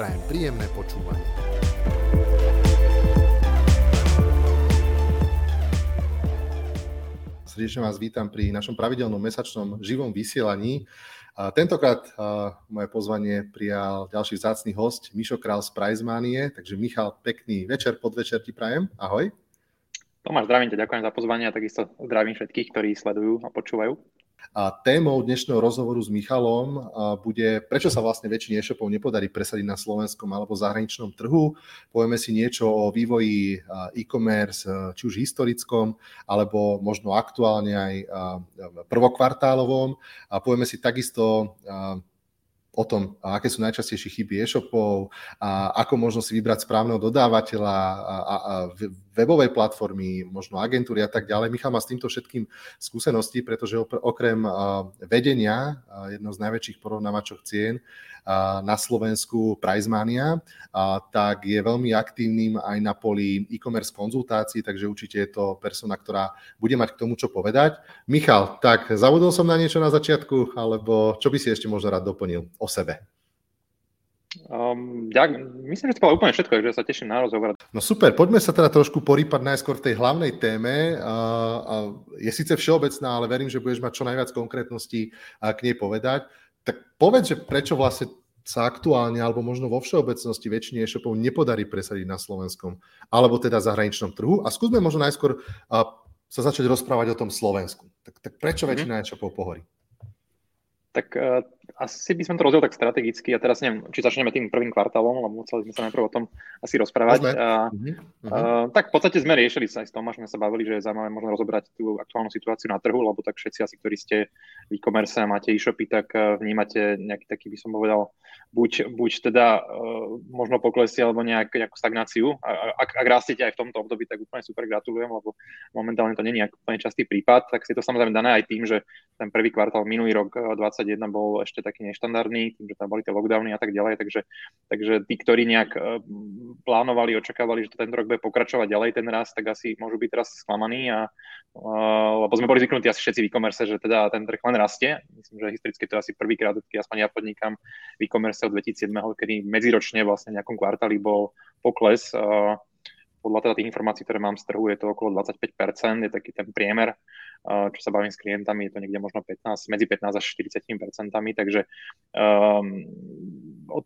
Prajem príjemné počúvanie. Srdečne vás vítam pri našom pravidelnom mesačnom živom vysielaní. A tentokrát a, moje pozvanie prijal ďalší vzácný host, Mišo Král z Prizemanie. Takže Michal, pekný večer, podvečer ti prajem. Ahoj. Tomáš, zdravím ťa, ďakujem za pozvanie a takisto zdravím všetkých, ktorí sledujú a počúvajú. A témou dnešného rozhovoru s Michalom bude, prečo sa vlastne väčšine e-shopov nepodarí presadiť na slovenskom alebo zahraničnom trhu. Povieme si niečo o vývoji e-commerce, či už historickom, alebo možno aktuálne aj prvokvartálovom. A povieme si takisto o tom, aké sú najčastejšie chyby e-shopov, a ako možno si vybrať správneho dodávateľa a, a, a webovej platformy, možno agentúry a tak ďalej. Michal má s týmto všetkým skúsenosti, pretože okrem vedenia jedno z najväčších porovnávačov cien na Slovensku Pricemania, tak je veľmi aktívnym aj na poli e-commerce konzultácií, takže určite je to persona, ktorá bude mať k tomu čo povedať. Michal, tak zavodol som na niečo na začiatku, alebo čo by si ešte možno rád doplnil o sebe? Um, ja, myslím, že to bolo úplne všetko, takže sa teším na rozhovor. No super, poďme sa teda trošku porýpať najskôr v tej hlavnej téme. Uh, uh, je síce všeobecná, ale verím, že budeš mať čo najviac konkrétností uh, k nej povedať. Tak povedz, že prečo vlastne sa aktuálne, alebo možno vo všeobecnosti väčšine e-shopov nepodarí presadiť na slovenskom, alebo teda zahraničnom trhu. A skúsme možno najskôr sa začať rozprávať o tom Slovensku. Tak, tak prečo mm-hmm. väčšina e-shopov pohorí? Tak uh, asi by sme to rozdiel tak strategicky a teraz neviem, či začneme tým prvým kvartálom, lebo museli sme sa najprv o tom asi rozprávať. A, uh-huh. Uh, tak v podstate sme riešili sa aj s Tomášom, sa bavili, že je zaujímavé možno rozobrať tú aktuálnu situáciu na trhu, lebo tak všetci asi, ktorí ste v e-commerce a máte e-shopy, tak vnímate nejaký taký, by som povedal, buď, buď teda uh, možno poklesy alebo nejak, nejakú stagnáciu. A, ak, ak rastiete aj v tomto období, tak úplne super gratulujem, lebo momentálne to není úplne častý prípad, tak si to samozrejme dané aj tým, že ten prvý kvartál minulý rok 2021 bol ešte taký neštandardný, tým, že tam boli tie lockdowny a tak ďalej, takže, takže tí, ktorí nejak eh, plánovali, očakávali, že to tento rok bude pokračovať ďalej ten rast, tak asi môžu byť teraz sklamaní, a, uh, lebo sme boli zvyknutí asi všetci v e-commerce, že teda ten trh len rastie. Myslím, že historicky to je asi prvýkrát, keď aspoň ja podnikám v e-commerce od 2007, kedy medziročne vlastne v nejakom kvartáli bol pokles uh, podľa teda tých informácií, ktoré mám z trhu, je to okolo 25%, je taký ten priemer, čo sa bavím s klientami, je to niekde možno 15, medzi 15 až 40 percentami, takže um,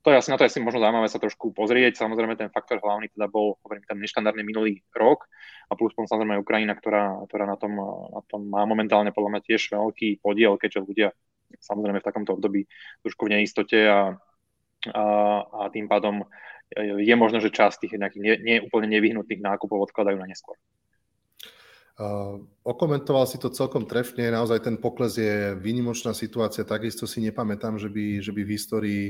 to je asi na to asi možno zaujímavé sa trošku pozrieť. Samozrejme ten faktor hlavný teda bol, hovorím, ten neštandardný minulý rok a plus potom samozrejme Ukrajina, ktorá, ktorá na, tom, na tom má momentálne podľa mňa tiež veľký podiel, keďže ľudia samozrejme v takomto období trošku v neistote a, a, a tým pádom je možné, že časť tých nejakých nie, nie úplne nevyhnutých nákupov odkladajú na neskôr. Uh, okomentoval si to celkom trefne, naozaj ten pokles je výnimočná situácia, takisto si nepamätám, že by, že by v histórii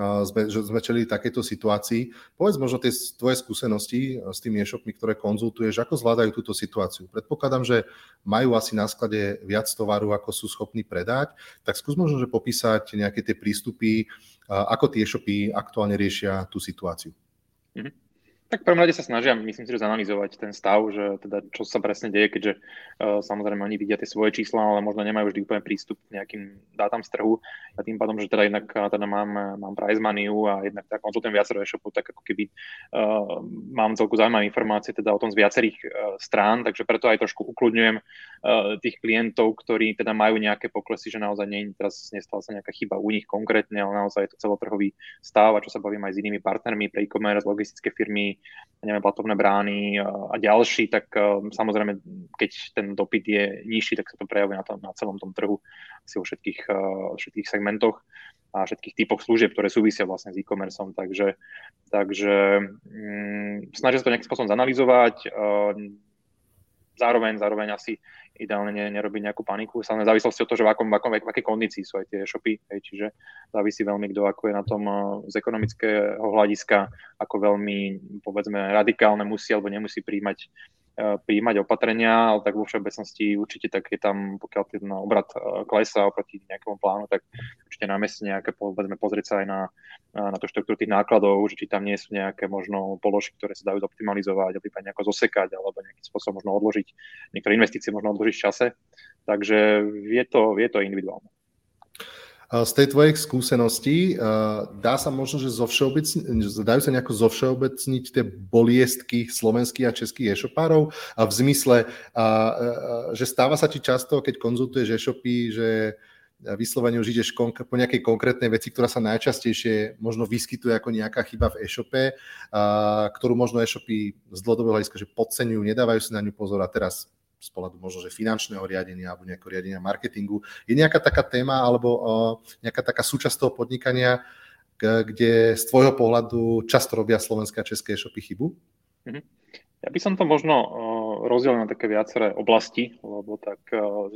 uh, sme, že sme čelili takéto situácii. Povedz možno tie tvoje skúsenosti s tými e-shopmi, ktoré konzultuješ, ako zvládajú túto situáciu. Predpokladám, že majú asi na sklade viac tovaru, ako sú schopní predať, tak skús možno, že popísať nejaké tie prístupy, uh, ako tie e-shopy aktuálne riešia tú situáciu. Mm-hmm. Tak prvom rade sa snažia, myslím si, že zanalizovať ten stav, že teda čo sa presne deje, keďže uh, samozrejme oni vidia tie svoje čísla, ale možno nemajú vždy úplne prístup k nejakým dátam z trhu. A tým pádom, že teda jednak teda mám, mám prize money a jednak teda konzultujem viacero e-shopov, tak ako keby uh, mám celku zaujímavé informácie teda o tom z viacerých uh, strán, takže preto aj trošku ukludňujem tých klientov, ktorí teda majú nejaké poklesy, že naozaj nie, teraz nestala sa nejaká chyba u nich konkrétne, ale naozaj je to celotrhový stav a čo sa bavím aj s inými partnermi pre e-commerce, logistické firmy, neviem, platovné brány a ďalší, tak samozrejme, keď ten dopyt je nižší, tak sa to prejavuje na, tom, na celom tom trhu, asi vo všetkých, všetkých segmentoch a všetkých typoch služieb, ktoré súvisia vlastne s e-commerceom. Takže, takže mm, snažia sa to nejakým spôsobom zanalizovať. Zároveň, zároveň asi ideálne ne, nerobiť nejakú paniku. Sa v závislosti od toho, že v, akom, v, akom, v akej kondícii sú aj tie e-shopy, hej, čiže závisí veľmi kto ako je na tom eh, z ekonomického hľadiska, ako veľmi povedzme radikálne musí alebo nemusí príjmať E, príjmať opatrenia, ale tak vo všeobecnosti určite tak je tam, pokiaľ ten obrad e, klesá oproti nejakému plánu, tak určite na meste nejaké, povedzme, pozrieť sa aj na, na tú štruktúru tých nákladov, že či tam nie sú nejaké možno položky, ktoré sa dajú zoptimalizovať, prípadne nejako zosekať, alebo nejakým spôsobom možno odložiť, niektoré investície možno odložiť v čase. Takže je to, je to individuálne. Z tej tvojej skúsenosti dá sa možno, že dajú sa nejako zovšeobecniť tie boliestky slovenských a českých e-shopárov? A v zmysle, že stáva sa ti často, keď konzultuješ e-shopy, že vyslovene už ideš po nejakej konkrétnej veci, ktorá sa najčastejšie možno vyskytuje ako nejaká chyba v e-shope, ktorú možno e-shopy z dlhodobého hľadiska, že podceňujú, nedávajú si na ňu pozor a teraz z pohľadu možno, že finančného riadenia alebo nejakého riadenia marketingu. Je nejaká taká téma alebo uh, nejaká taká súčasť toho podnikania, kde z tvojho pohľadu často robia slovenské a české e-shopy chybu? Mm-hmm. Ja by som to možno uh, rozdielil na také viaceré oblasti, lebo tak uh,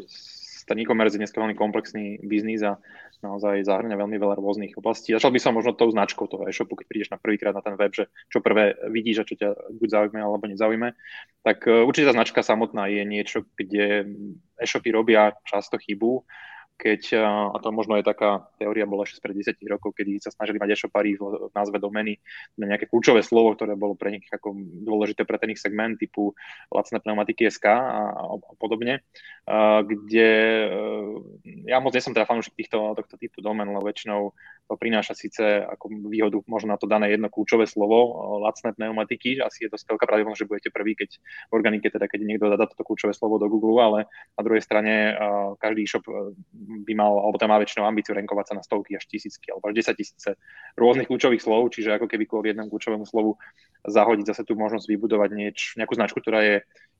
ten e-commerce je dneska veľmi komplexný biznis a naozaj zahrňa veľmi veľa rôznych oblastí. Začal by som možno tou značkou toho e-shopu, keď prídeš na prvýkrát na ten web, že čo prvé vidíš a čo ťa buď zaujíma alebo nezaujíme, tak e, určite tá značka samotná je niečo, kde e-shopy robia často chybu keď, a to možno je taká teória, bola ešte spred 10 rokov, kedy sa snažili mať e-shopári v názve domeny na nejaké kľúčové slovo, ktoré bolo pre nich ako dôležité pre ten ich segment typu lacné pneumatiky SK a, a podobne, a, kde e, ja moc nie som teda fanúšik týchto, tohto typu domen, lebo väčšinou to prináša síce ako výhodu možno na to dané jedno kľúčové slovo, lacné pneumatiky, asi je to veľká pravdepodobnosť, že budete prvý, keď v organike, teda keď niekto dá toto kľúčové slovo do Google, ale na druhej strane každý e-shop by mal, alebo tam má väčšinou ambíciu renkovať sa na stovky až tisícky, alebo až 10 tisíce rôznych kľúčových slov, čiže ako keby kvôli jednému kľúčovému slovu zahodiť zase tú možnosť vybudovať nieč, nejakú značku, ktorá je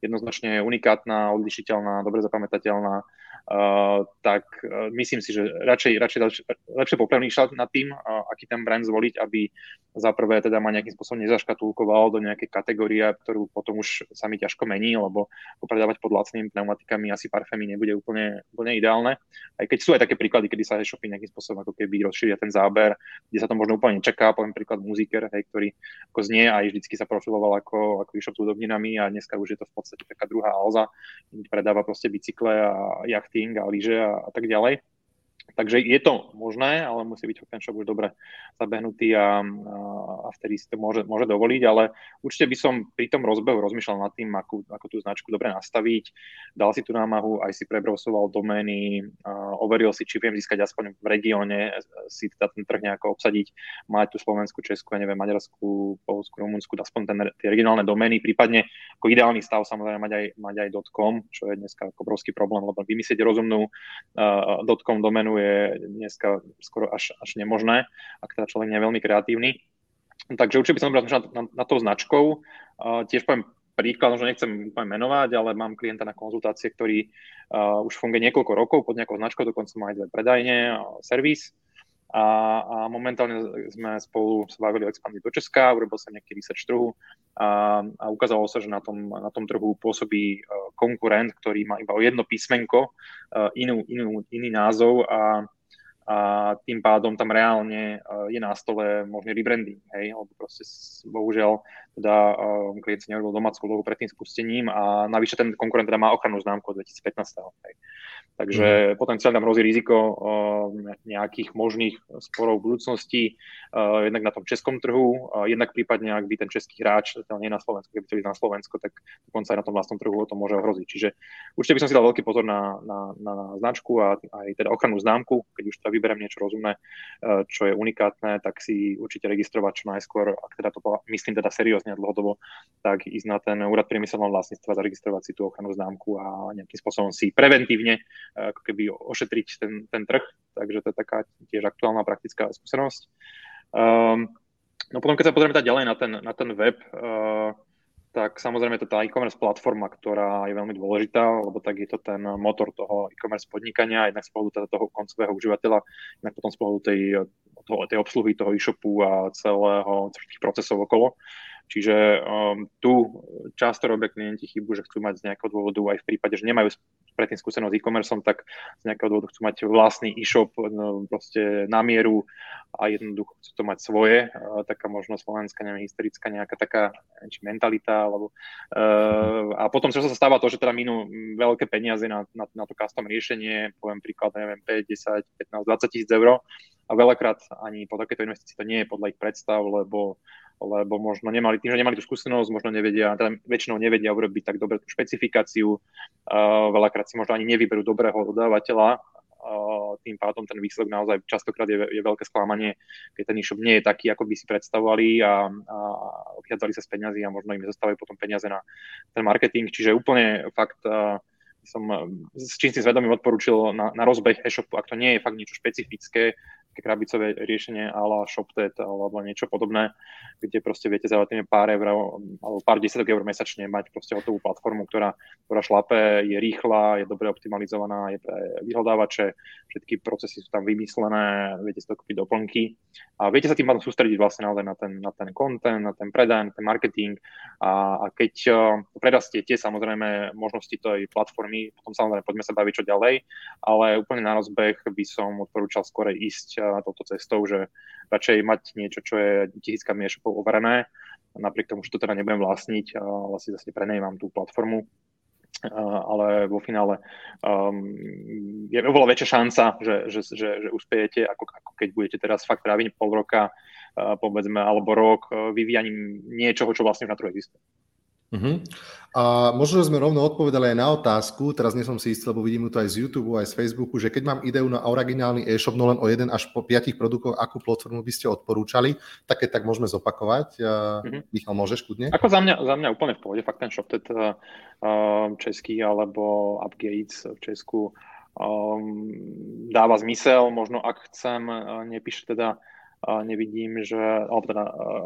jednoznačne unikátna, odlišiteľná, dobre zapamätateľná, Tak uh, myslím si, že radšej, radšej lepšie popremýšľať nad tým, uh, aký ten brand zvoliť, aby za prvé teda ma nejakým spôsobom nezaškatulkoval do nejakej kategórie, ktorú potom už sa mi ťažko mení, lebo predávať pod lacnými pneumatikami asi parfémy nebude úplne, úplne ideálne. Aj keď sú aj také príklady, kedy sa e-shopy nejakým spôsobom ako keby rozšíria ten záber, kde sa to možno úplne nečaká, poviem príklad muziker, hej, ktorý ako znie a vždycky sa profiloval ako, ako e-shop s údobninami a dneska už je to v podstate taká druhá alza, kde predáva proste bicykle a jachty rafting a lyže a, a tak ďalej. Takže je to možné, ale musí byť ten shop už dobre zabehnutý a, a vtedy si to môže, môže dovoliť, ale určite by som pri tom rozbehu rozmýšľal nad tým, ako, ako tú značku dobre nastaviť. Dal si tú námahu, aj si prebrowsoval domény, overil si, či viem získať aspoň v regióne, si teda ten trh nejako obsadiť, mať tú Slovensku, Česku, ja neviem, Maďarsku, Polsku, Rumunsku, aspoň ten, tie regionálne domény, prípadne ako ideálny stav samozrejme mať aj, mať aj .com, čo je dneska obrovský problém, lebo vymyslieť rozumnú uh, .com doménu je dneska skoro až, až nemožné, ak teda človek nie je veľmi kreatívny. Takže určite by som rozmýšľal na, na, na tou značkou. Uh, tiež poviem príklad, že nechcem úplne menovať, ale mám klienta na konzultácie, ktorý uh, už funguje niekoľko rokov pod nejakou značkou, dokonca má aj dve predajne, uh, servis. A, a momentálne sme spolu sa bavili o expandii do Česka, urobil sa nejaký research trhu a, a ukázalo sa, že na tom, na tom trhu pôsobí uh, konkurent, ktorý má iba o jedno písmenko, uh, inú, inú, iný názov a a tým pádom tam reálne uh, je na stole možný rebranding, hej, lebo proste bohužiaľ teda um, klient si neurobil domácu úlohu pred tým spustením a navyše ten konkurent teda má ochrannú známku od 2015. Hej. Takže mm. potenciálne tam hrozí riziko uh, nejakých možných sporov v budúcnosti, uh, jednak na tom českom trhu, uh, jednak prípadne, ak by ten český hráč, teda nie na Slovensku, keby chcel ísť na Slovensko, tak dokonca aj na tom vlastnom trhu to môže ohroziť. Čiže určite by som si dal veľký pozor na, na, na, na značku a aj teda ochrannú známku, keď už teda vyberiem niečo rozumné, uh, čo je unikátne, tak si určite registrovať čo najskôr, ak teda to myslím teda seriózne a dlhodobo, tak ísť na ten úrad priemyselného vlastníctva, zaregistrovať si tú ochrannú známku a nejakým spôsobom si preventívne ako keby ošetriť ten, ten trh, takže to je taká tiež aktuálna praktická skúsenosť. Um, no potom, keď sa pozrieme tak ďalej na ten, na ten web, uh, tak samozrejme to tá e-commerce platforma, ktorá je veľmi dôležitá, lebo tak je to ten motor toho e-commerce podnikania, jednak z pohľadu teda toho koncového užívateľa, jednak potom z pohľadu tej, toho, tej obsluhy toho e-shopu a celého tých procesov okolo. Čiže um, tu často robia klienti chybu, že chcú mať z nejakého dôvodu aj v prípade, že nemajú predtým skúsenosť s e-commerceom, tak z nejakého dôvodu chcú mať vlastný e-shop no, proste na mieru a jednoducho chcú to mať svoje. Taká možno slovenská, neviem, historická nejaká taká či mentalita, alebo, uh, a potom čo sa stáva to, že teda minú veľké peniaze na, na, na to custom riešenie, poviem príklad, neviem, 5, 10, 15, 20 tisíc eur a veľakrát ani po takéto investícii to nie je podľa ich predstav, lebo lebo možno nemali, tým, že nemali tú skúsenosť, možno nevedia, teda väčšinou nevedia urobiť tak dobre tú špecifikáciu, uh, veľakrát si možno ani nevyberú dobrého dodávateľa, uh, tým pádom ten výsledok naozaj častokrát je, je veľké sklamanie, keď ten e-shop nie je taký, ako by si predstavovali a, a obchádzali sa z peňazí a možno im nezostávajú potom peniaze na ten marketing, čiže úplne fakt uh, som s čistým svedomím odporúčil na, na rozbeh e-shopu, ak to nie je fakt niečo špecifické, krabicové riešenie ala ShopTet alebo niečo podobné, kde proste viete za tými pár eur alebo pár desiatok eur mesačne mať proste hotovú platformu, ktorá, ktorá šlape, je rýchla, je dobre optimalizovaná, je pre vyhľadávače, všetky procesy sú tam vymyslené, viete si to kúpiť doplnky. A viete sa tým pádom sústrediť vlastne naozaj na ten, na ten content, na ten predaj, na ten marketing. A, a keď uh, predastiete samozrejme možnosti tej platformy, potom samozrejme poďme sa baviť čo ďalej, ale úplne na rozbeh by som odporúčal skôr ísť touto cestou, že radšej mať niečo, čo je tisíckami e-shopov overené, napriek tomu, že to teda nebudem vlastniť, ale si zase prenajímam tú platformu, ale vo finále um, je oveľa väčšia šanca, že, že, že, že uspejete, ako, ako keď budete teraz fakt tráviť pol roka, uh, povedzme, alebo rok uh, vyvíjaním niečoho, čo vlastne už na trhu existuje. Uh-huh. A možno, že sme rovno odpovedali aj na otázku, teraz nie som si istý, lebo vidím to aj z YouTube, aj z Facebooku, že keď mám ideu na originálny e-shop, no len o jeden až po piatich produktoch, akú platformu by ste odporúčali, tak keď tak môžeme zopakovať. Uh-huh. Michal, môžeš kudne? Ako za mňa, za mňa úplne v pohode, fakt ten shop český alebo Upgates v Česku um, dáva zmysel, možno ak chcem, nepíše teda nevidím, že, alebo teda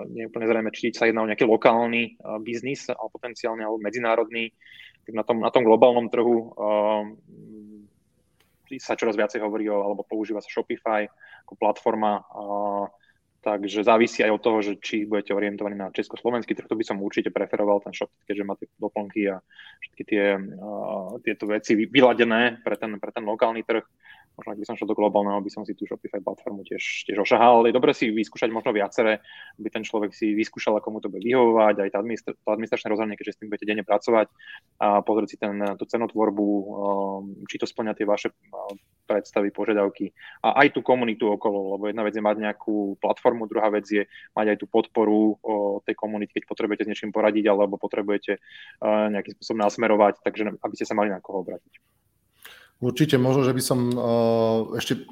nie je úplne zrejme, či sa jedná o nejaký lokálny biznis, alebo potenciálne, alebo medzinárodný, na tom, na tom globálnom trhu sa čoraz viacej hovorí o, alebo používa sa Shopify ako platforma, takže závisí aj od toho, že či budete orientovaní na československý trh, to by som určite preferoval ten shop, keďže má tie doplnky a všetky tie, tieto veci vyladené pre ten, pre ten lokálny trh možno ak by som šiel do globálneho, by som si tú Shopify platformu tiež, tiež ošahal. Je dobre si vyskúšať možno viacere, aby ten človek si vyskúšal, ako mu to bude vyhovovať, aj to administračné rozhodnutie, keďže s tým budete denne pracovať a pozrieť si ten, tú cenotvorbu, um, či to splňa tie vaše uh, predstavy, požiadavky a aj tú komunitu okolo, lebo jedna vec je mať nejakú platformu, druhá vec je mať aj tú podporu tej komunity, keď potrebujete s niečím poradiť alebo potrebujete uh, nejakým spôsobom nasmerovať, takže aby ste sa mali na koho obrátiť. Určite, možno, že by som uh, ešte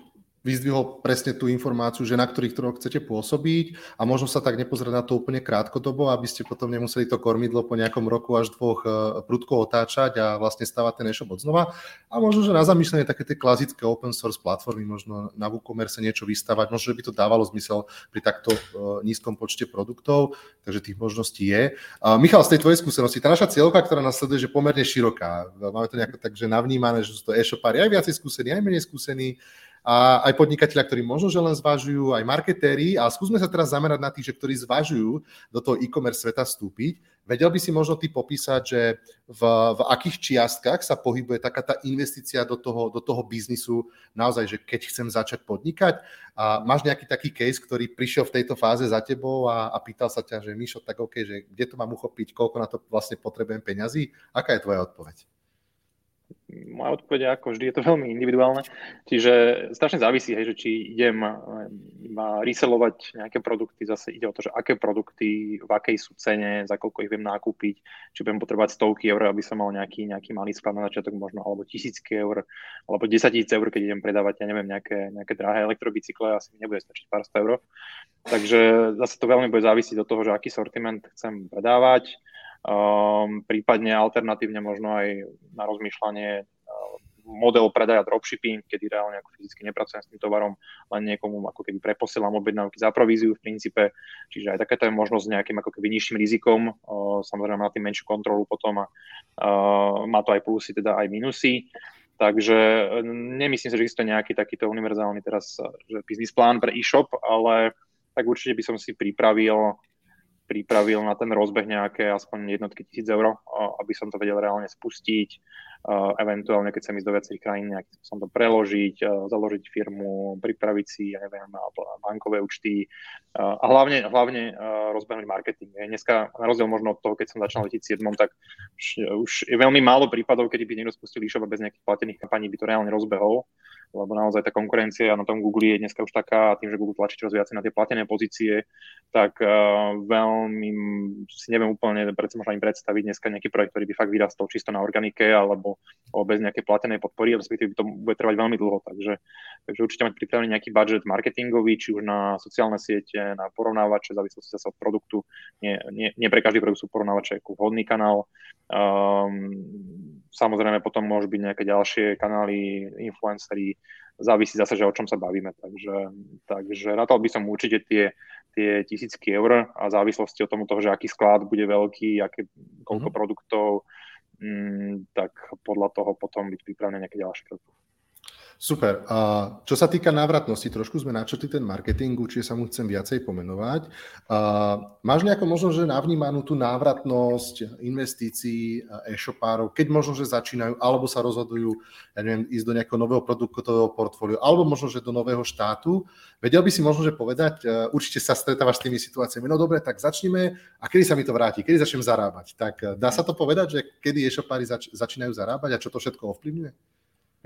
vyzdvihol presne tú informáciu, že na ktorých trhoch chcete pôsobiť a možno sa tak nepozrieť na to úplne krátkodobo, aby ste potom nemuseli to kormidlo po nejakom roku až dvoch e, prudko otáčať a vlastne stavať ten e-shop od znova. A možno, že na zamýšľanie také tie klasické open source platformy, možno na WooCommerce niečo vystavať, možno, že by to dávalo zmysel pri takto e, nízkom počte produktov, takže tých možností je. Michal, z tej tvojej skúsenosti, tá naša cieľka, ktorá nás sleduje, je pomerne široká. Máme to nejako tak, že navnímané, že sú to e-shopári aj viacej skúsení, aj menej skúsení a aj podnikatelia, ktorí možno, že len zvažujú, aj marketéri, ale skúsme sa teraz zamerať na tých, že ktorí zvažujú do toho e-commerce sveta vstúpiť. Vedel by si možno ty popísať, že v, v akých čiastkách sa pohybuje taká tá investícia do toho, do toho biznisu, naozaj, že keď chcem začať podnikať a máš nejaký taký case, ktorý prišiel v tejto fáze za tebou a, a pýtal sa ťa, že Mišo, tak OK, že kde to mám uchopiť, koľko na to vlastne potrebujem peňazí? Aká je tvoja odpoveď? Moja odpoveď ako vždy je to veľmi individuálne, čiže strašne závisí, hej, že či idem iba reselovať nejaké produkty, zase ide o to, že aké produkty, v akej sú cene, za koľko ich viem nakúpiť, či budem potrebovať stovky eur, aby som mal nejaký, nejaký malý sklad na začiatok možno, alebo tisícky eur, alebo 10 tisíc eur, keď idem predávať, ja neviem, nejaké, nejaké drahé elektrobicykle, asi mi nebude stačiť pár sto eur. Takže zase to veľmi bude závisieť od toho, že aký sortiment chcem predávať, Um, prípadne alternatívne možno aj na rozmýšľanie uh, model predaja dropshipping, kedy reálne ako fyzicky nepracujem s tým tovarom, len niekomu ako keby preposielam objednávky za províziu v princípe, čiže aj takéto je možnosť s nejakým ako keby nižším rizikom, uh, samozrejme má tým menšiu kontrolu potom a uh, má to aj plusy, teda aj minusy. Takže nemyslím si, že existuje nejaký takýto univerzálny teraz že business plán pre e-shop, ale tak určite by som si pripravil pripravil na ten rozbeh nejaké aspoň jednotky tisíc eur, aby som to vedel reálne spustiť, eventuálne keď sa ísť do viacerých krajín, nejak som to preložiť, založiť firmu, pripraviť si, ja neviem, bankové účty a hlavne, hlavne rozbehnúť marketing. Dneska, na rozdiel možno od toho, keď som začal v 2007, tak už, je veľmi málo prípadov, kedy by niekto spustil a bez nejakých platených kampaní by to reálne rozbehol lebo naozaj tá konkurencia na tom Google je dneska už taká, a tým, že Google tlačí čoraz viac na tie platené pozície, tak uh, veľmi si neviem úplne predsa možno ani predstaviť dneska nejaký projekt, ktorý by fakt vyrastol čisto na organike alebo, alebo bez nejakej platenej podpory, respektíve to bude trvať veľmi dlho, takže, takže určite mať pripravený nejaký budget marketingový, či už na sociálne siete, na porovnávače, závislosti zase od produktu. Nie, nie, nie pre každý produkt sú porovnávače ako vhodný kanál. Um, samozrejme potom môžu byť nejaké ďalšie kanály, influencery, závisí zase, že o čom sa bavíme. Takže, takže rátal by som určite tie, tie tisícky eur a závislosti od toho, že aký sklad bude veľký, aké, koľko mm-hmm. produktov, mm, tak podľa toho potom byť pripravené nejaké ďalšie kroky. Super. A čo sa týka návratnosti, trošku sme načrtli ten marketingu, čiže sa mu chcem viacej pomenovať. A máš nejakú možnosť, že navnímanú tú návratnosť investícií e-shopárov, keď možno, že začínajú, alebo sa rozhodujú, ja neviem, ísť do nejakého nového produktového portfóliu, alebo možno, že do nového štátu. Vedel by si možno, že povedať, e, určite sa stretávaš s tými situáciami, no dobre, tak začneme a kedy sa mi to vráti, kedy začnem zarábať. Tak e, dá sa to povedať, že kedy e-shopári zač- začínajú zarábať a čo to všetko ovplyvňuje?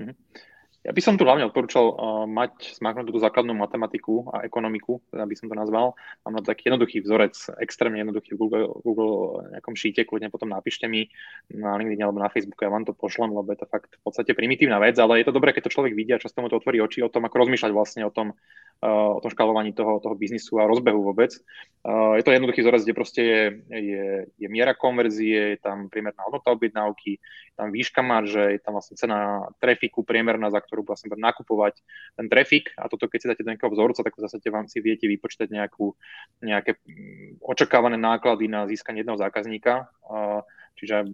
Mm-hmm. Ja by som tu hlavne odporúčal uh, mať smaknutú tú základnú matematiku a ekonomiku, teda by som to nazval. Mám na to taký jednoduchý vzorec, extrémne jednoduchý v Google, Google nejakom šíte, kľudne potom napíšte mi na LinkedIn alebo na Facebooku, ja vám to pošlem, lebo je to fakt v podstate primitívna vec, ale je to dobré, keď to človek vidí a často mu to otvorí oči o tom, ako rozmýšľať vlastne o tom, o tom škalovaní toho, toho biznisu a rozbehu vôbec. Uh, je to jednoduchý vzorec, kde proste je, je, je miera konverzie, je tam priemerná hodnota objednávky, je tam výška marže, je tam vlastne cena trafiku priemerná, za ktorú vlastne nakupovať ten trafik a toto keď si dáte do nejakého vzorca, tak v zásade vám si viete vypočítať nejakú, nejaké mm, očakávané náklady na získanie jedného zákazníka. Čiže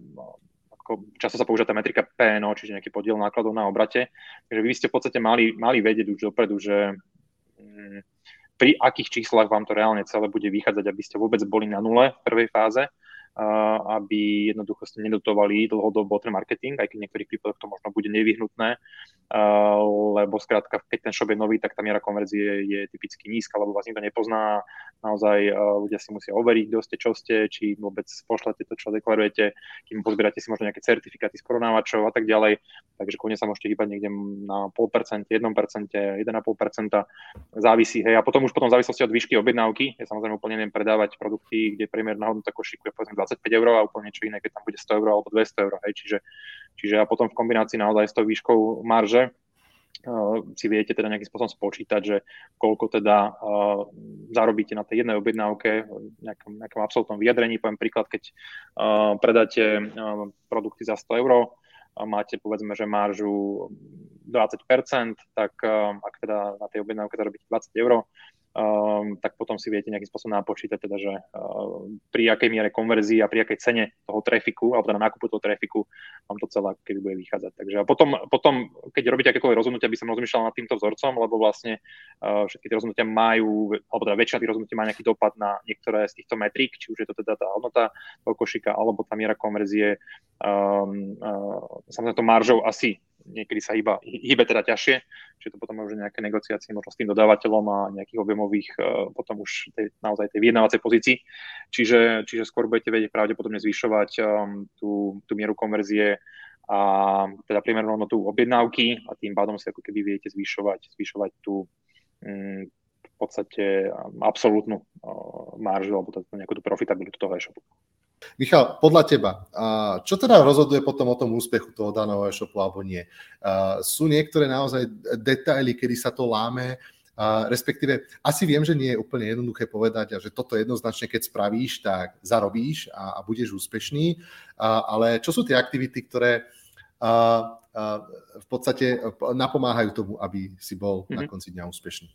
ako často sa používa tá metrika PNO, čiže nejaký podiel nákladov na obrate. Takže vy ste v podstate mali, mali vedieť už dopredu, že pri akých číslach vám to reálne celé bude vychádzať, aby ste vôbec boli na nule v prvej fáze aby jednoducho ste nedotovali dlhodobo ten marketing, aj keď v niektorých prípadoch to možno bude nevyhnutné, lebo skrátka, keď ten shop je nový, tak tá miera konverzie je typicky nízka, lebo vás nikto nepozná, naozaj ľudia si musia overiť, kto ste, čo ste, či vôbec pošlete to, čo deklarujete, kým pozbierate si možno nejaké certifikáty z porovnávačov a tak ďalej, takže kone sa môžete hýbať niekde na 0,5%, 1%, 1,5%, závisí, hej, a potom už potom v závislosti od výšky objednávky, ja samozrejme úplne neviem predávať produkty, kde priemerná hodnota košíku je povedzme 25 eur a úplne niečo iné, keď tam bude 100 eur alebo 200 eur. Hej. Čiže, čiže a potom v kombinácii naozaj s tou výškou marže uh, si viete teda nejakým spôsobom spočítať, že koľko teda uh, zarobíte na tej jednej objednávke nejakom, nejakom absolútnom vyjadrení. Poviem príklad, keď uh, predáte uh, produkty za 100 eur, máte povedzme, že maržu 20%, tak ak teda na tej objednávke zarobíte 20 eur, um, tak potom si viete nejakým spôsobom napočítať, teda, že uh, pri akej miere konverzii a pri akej cene toho trafiku, alebo teda nákupu toho trafiku, vám to celé keby bude vychádzať. Takže a potom, potom, keď robíte akékoľvek rozhodnutia, by som rozmýšľal nad týmto vzorcom, lebo vlastne uh, všetky tie rozhodnutia majú, alebo teda väčšina tých rozhodnutí má nejaký dopad na niektoré z týchto metrík, či už je to teda tá hodnota toho košika, alebo tá miera konverzie. Um, uh, samozrejme to maržou asi niekedy sa hýba, hýbe teda ťažšie, čiže to potom už nejaké negociácie možno s tým dodávateľom a nejakých objemových uh, potom už tej, naozaj tej vyjednávacej pozícii. Čiže, čiže skôr budete vedieť pravdepodobne zvyšovať um, tú, tú mieru konverzie a teda priemernú hodnotu objednávky a tým pádom si ako keby viete zvyšovať, zvyšovať tú um, v podstate um, absolútnu uh, maržu alebo nejakú tú profitabilitu toho e-shopu. Michal, podľa teba, čo teda rozhoduje potom o tom úspechu toho daného e-shopu alebo nie? Sú niektoré naozaj detaily, kedy sa to láme, respektíve asi viem, že nie je úplne jednoduché povedať, že toto jednoznačne, keď spravíš, tak zarobíš a, a budeš úspešný, ale čo sú tie aktivity, ktoré v podstate napomáhajú tomu, aby si bol mm-hmm. na mhm. konci dňa úspešný?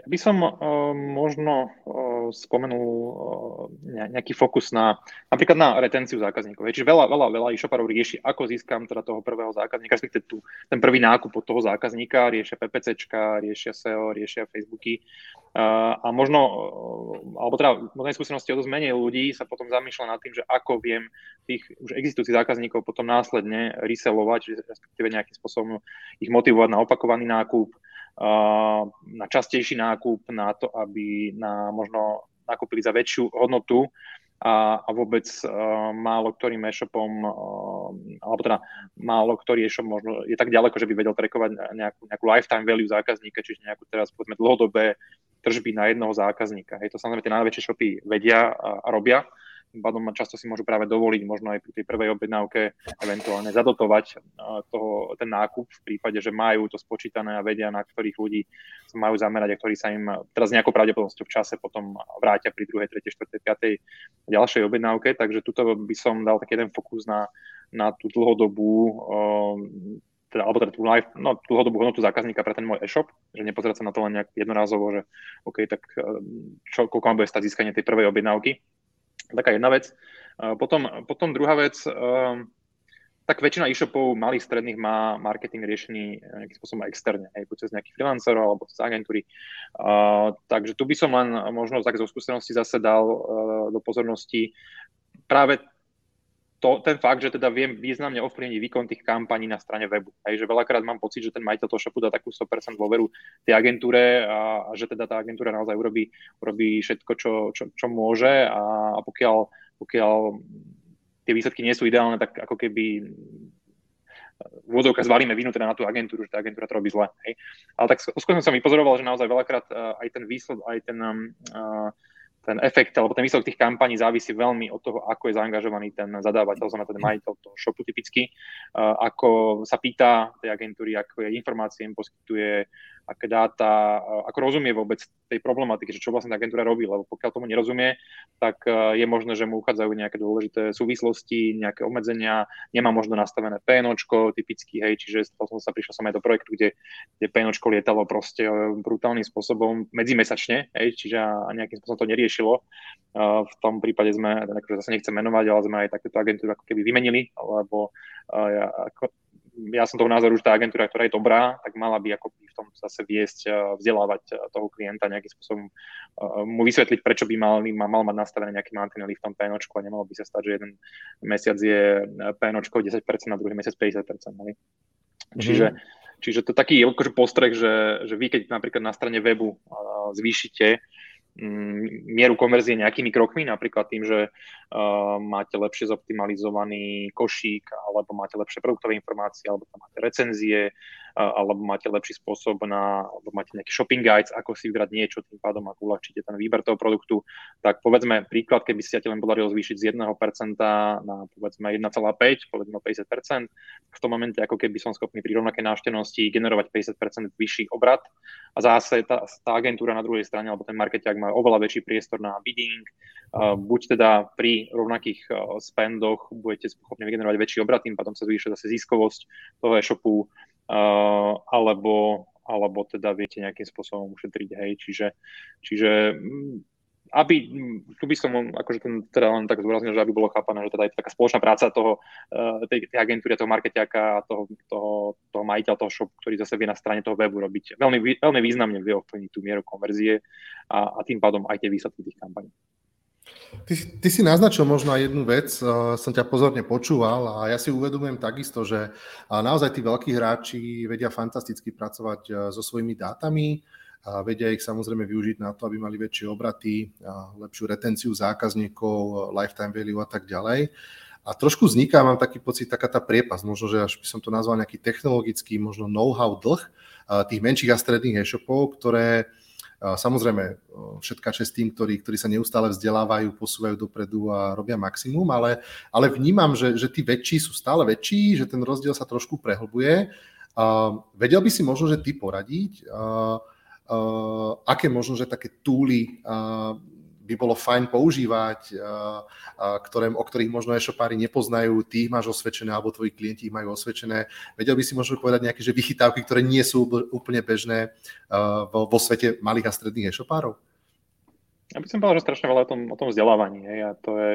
Ja by som uh, možno uh, spomenul uh, nejaký fokus na napríklad na retenciu zákazníkov. Čiže veľa, veľa, veľa e-shoparov rieši, ako získam teda toho prvého zákazníka, respektíve tu, ten prvý nákup od toho zákazníka, riešia PPCčka, riešia SEO, riešia Facebooky a možno, alebo teda možno skúsenosti o dosť menej ľudí sa potom zamýšľa nad tým, že ako viem tých už existujúcich zákazníkov potom následne reselovať, respektíve nejakým spôsobom ich motivovať na opakovaný nákup, na častejší nákup, na to, aby na možno nakúpili za väčšiu hodnotu a, a vôbec uh, málo ktorým e-shopom, uh, alebo teda málo ktorý e-shop možno je tak ďaleko, že by vedel trekovať nejakú, nejakú lifetime value zákazníka, čiže nejakú teraz povedzme dlhodobé tržby na jedného zákazníka. Hej, to samozrejme tie najväčšie shopy vedia a, a robia, pádom často si môžu práve dovoliť možno aj pri tej prvej objednávke eventuálne zadotovať toho, ten nákup v prípade, že majú to spočítané a vedia, na ktorých ľudí sa majú zamerať a ktorí sa im teraz nejakou pravdepodobnosťou v čase potom vrátia pri druhej, tretej, štvrtej, piatej ďalšej objednávke. Takže tuto by som dal taký jeden fokus na, na tú dlhodobú teda, alebo teda tú, live, no, dlhodobú hodnotu zákazníka pre ten môj e-shop, že nepozerať sa na to len nejak jednorázovo, že OK, tak čo, koľko mám bude stať získanie tej prvej objednávky, taká jedna vec. Potom, potom druhá vec, ehm, tak väčšina e-shopov malých, stredných má marketing riešený nejakým spôsobom externe, aj buď cez nejakých freelancerov alebo cez agentúry. Takže tu by som len možno tak zo skúsenosti zase dal uh, do pozornosti práve to, ten fakt, že teda viem významne ovplyvniť výkon tých kampaní na strane webu. Aj že veľakrát mám pocit, že ten majiteľ toho shopu dá takú 100% dôveru tej agentúre a, a že teda tá agentúra naozaj urobí, urobí všetko, čo, čo, čo môže a, a pokiaľ, pokiaľ tie výsledky nie sú ideálne, tak ako keby v úvodzovkách zvalíme vinu teda na tú agentúru, že tá agentúra to robí zle. Hej. Ale tak skôr som vypozoroval, že naozaj veľakrát uh, aj ten výsledok, aj ten uh, ten efekt alebo ten výsledok tých kampaní závisí veľmi od toho, ako je zaangažovaný ten zadávateľ, znamená ten majiteľ toho shopu typicky, ako sa pýta tej agentúry, ako je informácie im poskytuje, aké dáta, ako rozumie vôbec tej problematiky, že čo vlastne tá agentúra robí, lebo pokiaľ tomu nerozumie, tak je možné, že mu uchádzajú nejaké dôležité súvislosti, nejaké obmedzenia, nemá možno nastavené PNOčko typicky, hej, čiže som sa prišiel som aj do projektu, kde, kde PNOčko lietalo proste brutálnym spôsobom medzimesačne, hej, čiže nejakým spôsobom to neriešilo. V tom prípade sme, akože zase nechcem menovať, ale sme aj takéto agentúry ako keby vymenili, lebo ja, ako, ja som toho názoru, že tá agentúra, ktorá je dobrá, tak mala by ako v tom zase viesť, eh, vzdelávať eh, toho klienta nejakým spôsobom, eh, mu vysvetliť, prečo by mal, mal mať nastavené nejaké mantinely v tom PNOčku a nemalo by sa stať, že jeden mesiac je PNOčko 10% a druhý mesiac 50%. Ne? Mm. Čiže, čiže to je taký akože postreh, že, že vy keď napríklad na strane webu zvýšite Mm, mieru konverzie nejakými krokmi, napríklad tým, že uh, máte lepšie zoptimalizovaný košík, alebo máte lepšie produktové informácie, alebo tam máte recenzie, alebo máte lepší spôsob na, alebo máte nejaký shopping guides, ako si vybrať niečo, tým pádom ako uľahčíte ten výber toho produktu, tak povedzme príklad, keby ste len podarilo zvýšiť z 1% na povedzme 1,5, povedzme 50%, v tom momente ako keby som schopný pri rovnakej návštevnosti generovať 50% vyšší obrad a zase tá, tá agentúra na druhej strane alebo ten marketák má oveľa väčší priestor na bidding, uh, buď teda pri rovnakých uh, spendoch budete schopní vygenerovať väčší obrad, tým pádom sa zvýši zase ziskovosť toho e-shopu, alebo, alebo teda viete nejakým spôsobom ušetriť, hej, čiže, čiže mm, aby, mm, tu by som akože teda len tak zdôraznil, že aby bolo chápané, že teda je to taká spoločná práca toho, e, tej, tej agentúry, toho marketiaka a toho, toho, toho majiteľa toho shopu, ktorý zase vie na strane toho webu robiť. Veľmi, veľmi významne vie ovplyvniť tú mieru konverzie a, a tým pádom aj tie výsledky tých kampaní. Ty, ty si naznačil možno aj jednu vec, uh, som ťa pozorne počúval a ja si uvedomujem takisto, že uh, naozaj tí veľkí hráči vedia fantasticky pracovať uh, so svojimi dátami, a vedia ich samozrejme využiť na to, aby mali väčšie obraty, lepšiu retenciu zákazníkov, lifetime value a tak ďalej. A trošku vzniká, mám taký pocit, taká tá priepas, možno, že až by som to nazval nejaký technologický, možno know-how dlh tých menších a stredných e-shopov, ktoré Samozrejme, všetká čest tým, ktorí, ktorí sa neustále vzdelávajú, posúvajú dopredu a robia maximum, ale, ale vnímam, že, že tí väčší sú stále väčší, že ten rozdiel sa trošku prehlbuje. Uh, vedel by si možno, že ty poradiť, uh, uh, aké možno, že také túly by bolo fajn používať, ktoré, o ktorých možno e-shopári nepoznajú, ty ich máš osvedčené, alebo tvoji klienti ich majú osvedčené. Vedel by si možno povedať nejaké že vychytávky, ktoré nie sú úplne bežné vo, vo svete malých a stredných e-shopárov? Ja by som povedal, že strašne veľa o tom, o tom vzdelávaní. Hej, a to je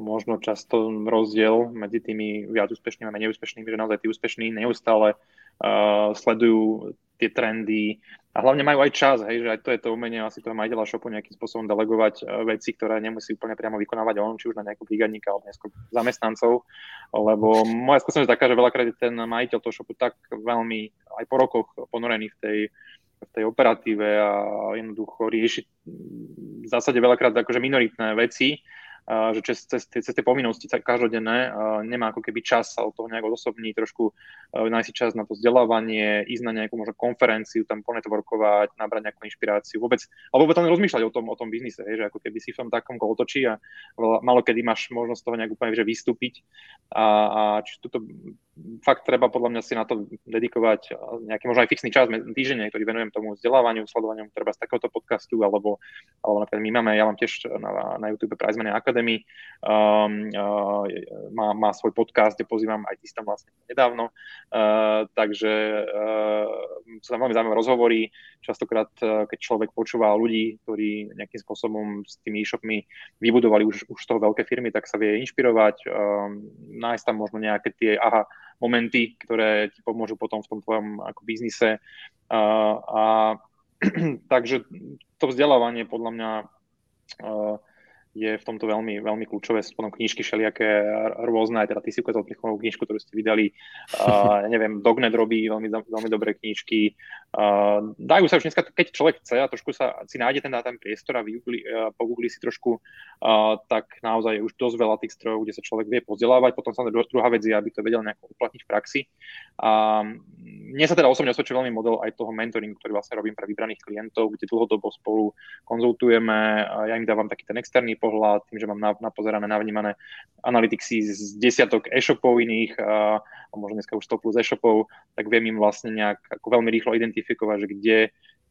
možno často rozdiel medzi tými viac úspešnými a menej úspešnými, že naozaj tí úspešní neustále uh, sledujú tie trendy a hlavne majú aj čas, hej, že aj to je to umenie asi toho majiteľa shopu nejakým spôsobom delegovať uh, veci, ktoré nemusí úplne priamo vykonávať on, či už na nejakú brigadníka alebo neskôr zamestnancov, lebo moja skúsenosť je taká, že veľakrát je ten majiteľ toho shopu tak veľmi aj po rokoch ponorený v tej v tej operatíve a jednoducho riešiť v zásade veľakrát akože minoritné veci, že cez, cez, cez tie povinnosti každodenné nemá ako keby čas sa od toho nejak odosobniť, trošku nájsť si čas na to vzdelávanie, ísť na nejakú možno konferenciu, tam ponetworkovať, nabrať nejakú inšpiráciu, vôbec, alebo tam rozmýšľať o tom, o tom biznise, že ako keby si v tom takom kolotočí a malo kedy máš možnosť toho nejak úplne že vystúpiť. A, a či tuto fakt treba podľa mňa si na to dedikovať nejaký možno aj fixný čas týždenne, ktorý venujem tomu vzdelávaniu, sledovaniu treba z takéhoto podcastu, alebo, alebo napríklad my máme, ja mám tiež na, na YouTube Prize Money Academy, um, uh, má, má svoj podcast, kde pozývam aj ty tam vlastne nedávno, uh, takže uh, sú tam veľmi zaujímavé rozhovory, častokrát, uh, keď človek počúva ľudí, ktorí nejakým spôsobom s tými e-shopmi vybudovali už, už toho veľké firmy, tak sa vie inšpirovať, um, nájsť tam možno nejaké tie aha, momenty, ktoré ti pomôžu potom v tom tvojom ako biznise. A, a takže to vzdelávanie podľa mňa je v tomto veľmi, veľmi kľúčové. Sú potom knižky všelijaké rôzne, aj teda ty si ukázal knižku, ktorú ste vydali. Uh, neviem, Dognet robí veľmi, veľmi dobré knižky. Uh, dajú sa už dneska, keď človek chce a trošku sa si nájde ten, ten priestor a vyugli, pogugli si trošku, uh, tak naozaj je už dosť veľa tých strojov, kde sa človek vie vzdelávať. Potom sa druhá vec je, aby to vedel nejako uplatniť v praxi. A mne sa teda osobne osvedčil veľmi model aj toho mentoringu, ktorý vlastne robím pre vybraných klientov, kde dlhodobo spolu konzultujeme. Ja im dávam taký ten externý pohľad, tým, že mám napozerané, navnímané analyticsy z desiatok e-shopov iných, a, možno dneska už 100 plus e-shopov, tak viem im vlastne nejak ako veľmi rýchlo identifikovať, že kde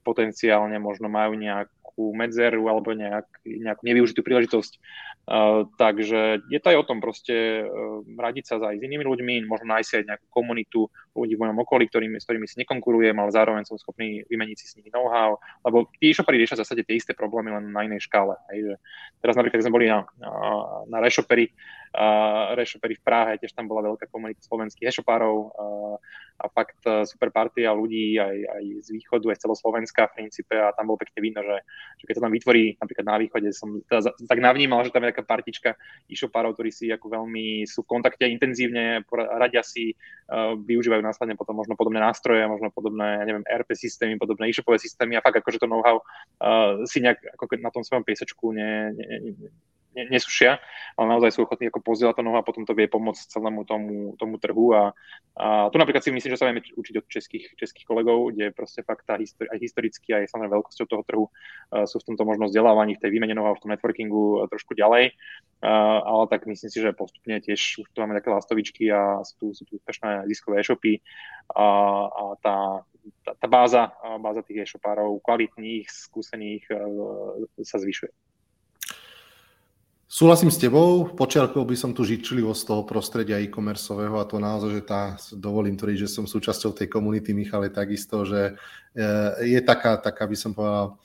potenciálne možno majú nejakú medzeru alebo nejak, nejakú nevyužitú príležitosť Uh, takže je to aj o tom proste uh, radiť sa aj s inými ľuďmi, možno nájsť aj nejakú komunitu ľudí v mojom okolí, ktorými, s ktorými si nekonkurujem, ale zároveň som schopný vymeniť si s nimi know-how, lebo tí e-shoperi riešia v zásade tie isté problémy, len na inej škále. Hej, že teraz napríklad, keď sme boli na, na, na Reshoperi v Prahe, tiež tam bola veľká komunita slovenských e-shopárov uh, a fakt uh, super partia ľudí aj, aj z východu, aj z celoslovenska v princípe. A tam bolo pekne vidno, že, že keď sa tam vytvorí napríklad na východe, som teda, tak navnímal, že tam je taká partička e-shopárov, ktorí si ako veľmi sú v kontakte intenzívne, radia si, uh, využívajú následne potom možno podobné nástroje, možno podobné, ja neviem, ERP systémy, podobné e-shopové systémy a fakt akože to know-how uh, si nejak ako na tom svojom piesečku ne, ne, nesušia, ale naozaj sú ochotní ako pozdieľať to nohu a potom to vie pomôcť celému tomu, tomu trhu a, a tu napríklad si myslím, že sa vieme učiť od českých, českých kolegov, kde proste fakt tá histori- aj historicky, aj samozrejme veľkosťou toho trhu uh, sú v tomto možno vzdelávaní, v tej výmene noha, v tom networkingu uh, trošku ďalej, uh, ale tak myslím si, že postupne tiež už tu máme také lastovičky a sú tu, sú tu úspešné ziskové e-shopy a, a tá, tá, tá báza, báza tých e-shopárov kvalitných, skúsených sa zvyšuje. Súhlasím s tebou, počiarkol by som tu žičlivosť toho prostredia e-commerceového a to naozaj, že tá, dovolím tvrdiť, že som súčasťou tej komunity Michal je takisto, že e, je taká, taká by som povedal,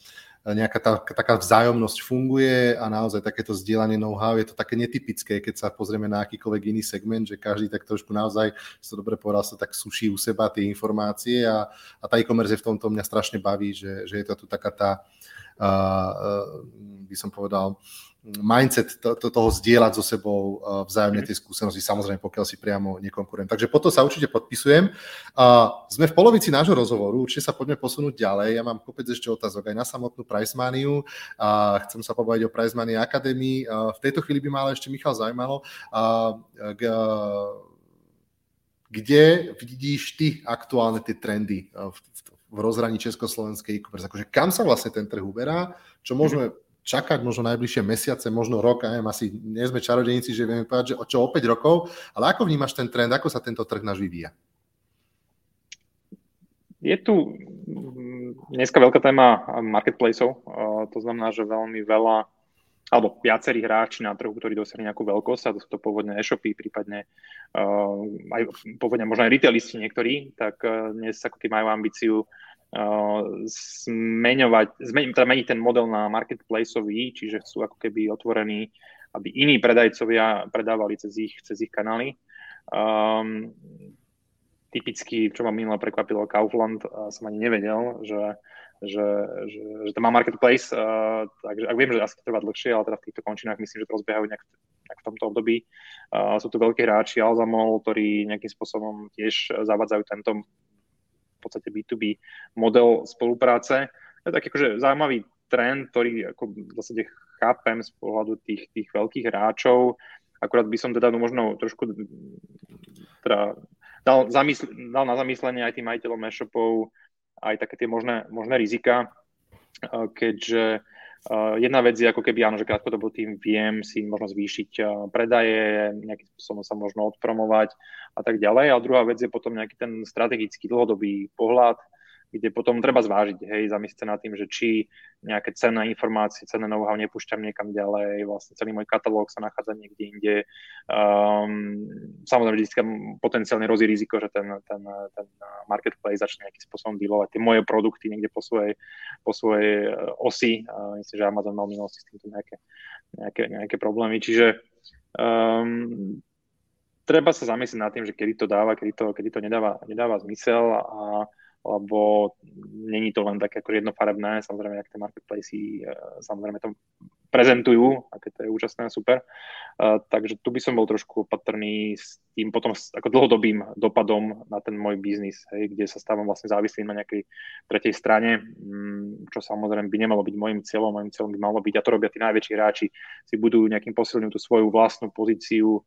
nejaká tá, taká vzájomnosť funguje a naozaj takéto zdieľanie know-how je to také netypické, keď sa pozrieme na akýkoľvek iný segment, že každý tak trošku naozaj, to dobre povedal, sa tak suší u seba tie informácie a, a tá e-commerce v tomto mňa strašne baví, že, že je to tu taká tá, uh, uh, by som povedal, mindset to, to, toho zdieľať so sebou uh, vzájomne tie skúsenosti, samozrejme, pokiaľ si priamo nekonkurujem. Takže po to sa určite podpisujem. Uh, sme v polovici nášho rozhovoru, určite sa poďme posunúť ďalej. Ja mám kopec ešte otázok aj na samotnú Price Maniu. Uh, chcem sa pobať o Price Money Academy. Uh, v tejto chvíli by ma ale ešte Michal zaujímalo, uh, uh, kde vidíš ty aktuálne tie trendy v, v, v rozhraní československej e-commerce? Akože kam sa vlastne ten trh uberá? Čo môžeme čakať možno najbližšie mesiace, možno rok, neviem, asi nie sme čarodejníci, že vieme povedať, že o čo o 5 rokov, ale ako vnímaš ten trend, ako sa tento trh náš vyvíja? Je tu mm, dneska veľká téma marketplaceov, to znamená, že veľmi veľa alebo viacerí hráči na trhu, ktorí dosiahli nejakú veľkosť, a to sú to pôvodne e-shopy, prípadne uh, aj pôvodne možno aj retailisti niektorí, tak uh, dnes ako keď majú ambíciu zmeňovať, zmeniť, teda meniť ten model na marketplaceový, čiže chcú ako keby otvorení, aby iní predajcovia predávali cez ich, cez ich kanály. Um, typicky, čo ma minule prekvapilo, Kaufland, som ani nevedel, že, že, že, že to má marketplace, uh, takže ak viem, že asi trvá dlhšie, ale teda v týchto končinách myslím, že to rozbiehajú nejak, nejak v tomto období. Uh, sú tu veľkí hráči, Alzamol, ktorí nejakým spôsobom tiež zavadzajú tento podstate B2B model spolupráce. To je taký akože zaujímavý trend, ktorý ako v zásade chápem z pohľadu tých, tých veľkých hráčov. Akurát by som teda no možno trošku teda dal, zamysl- dal na zamyslenie aj tým majiteľom e-shopov aj také tie možné, možné rizika, keďže jedna vec je ako keby áno, že krátkodobo tým viem si možno zvýšiť predaje, nejakým spôsobom sa možno odpromovať a tak ďalej. A druhá vec je potom nejaký ten strategický dlhodobý pohľad, kde potom treba zvážiť, hej, zamyslieť sa nad tým, že či nejaké cenné informácie, cenné know-how nepúšťam niekam ďalej, vlastne celý môj katalóg sa nachádza niekde inde. Um, samozrejme, vždy potenciálne hrozí riziko, že ten, ten, ten marketplace začne nejakým spôsobom dealovať tie moje produkty niekde po svojej, po svojej uh, osi. Uh, myslím, že Amazon mal minulosti s týmto nejaké, nejaké, nejaké problémy. Čiže um, treba sa zamyslieť nad tým, že kedy to dáva, kedy to, kedy to nedáva, nedáva zmysel a lebo není to len také ako jednofarebné, samozrejme, ak tie marketplacy e, samozrejme to prezentujú, aké to je úžasné a super. Uh, takže tu by som bol trošku opatrný s tým potom ako dlhodobým dopadom na ten môj biznis, hej, kde sa stávam vlastne závislým na nejakej tretej strane, um, čo samozrejme by nemalo byť môjim cieľom. Mojím cieľom by malo byť, a to robia tí najväčší hráči, si budú nejakým posilňujú tú svoju vlastnú pozíciu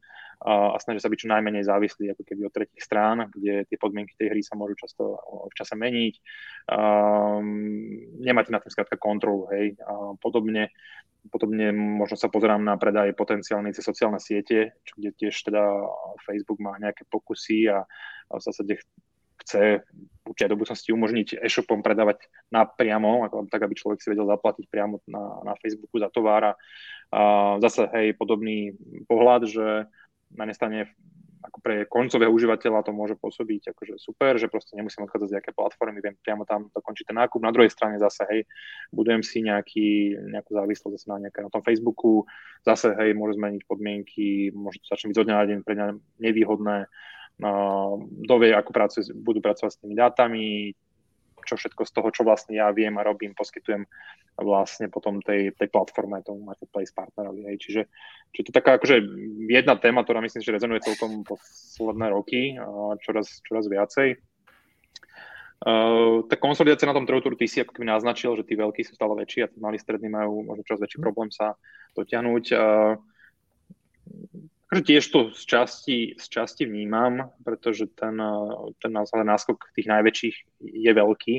a snažia sa byť čo najmenej závislí ako keby od tretich strán, kde tie podmienky tej hry sa môžu často v čase meniť. Um, nemáte na tým skrátka kontrolu, hej. A podobne, podobne možno sa pozerám na predaj potenciálne cez sociálne siete, čo kde tiež teda Facebook má nejaké pokusy a, a v zásade chce určite do budúcnosti umožniť e-shopom predávať napriamo, ako, tak aby človek si vedel zaplatiť priamo na, na Facebooku za tovar. A, zase, hej, podobný pohľad, že na jednej strane ako pre koncového užívateľa to môže pôsobiť akože super, že proste nemusím odchádzať z nejaké platformy, viem priamo tam dokončiť ten nákup. Na druhej strane zase, hej, budujem si nejaký, nejakú závislosť zase na, nejaké, na tom Facebooku, zase, hej, môžu zmeniť podmienky, môže to začne byť zo na deň pre mňa nevýhodné, no, dovie, ako pracuje, budú pracovať s tými dátami, čo všetko z toho, čo vlastne ja viem a robím, poskytujem vlastne potom tej, tej platforme, tomu marketplace partnerovi. Hej. Čiže, čiže to je taká akože jedna téma, ktorá myslím, že rezonuje celkom posledné roky, a čoraz, čoraz viacej. Uh, tá konsolidácia na tom trhu, ktorú ty si ako keby naznačil, že tí veľkí sú stále väčší a tí malí strední majú možno čoraz väčší problém sa dotiahnuť. Uh, akože tiež to z časti, z časti vnímam, pretože ten, ten náskok tých najväčších je veľký.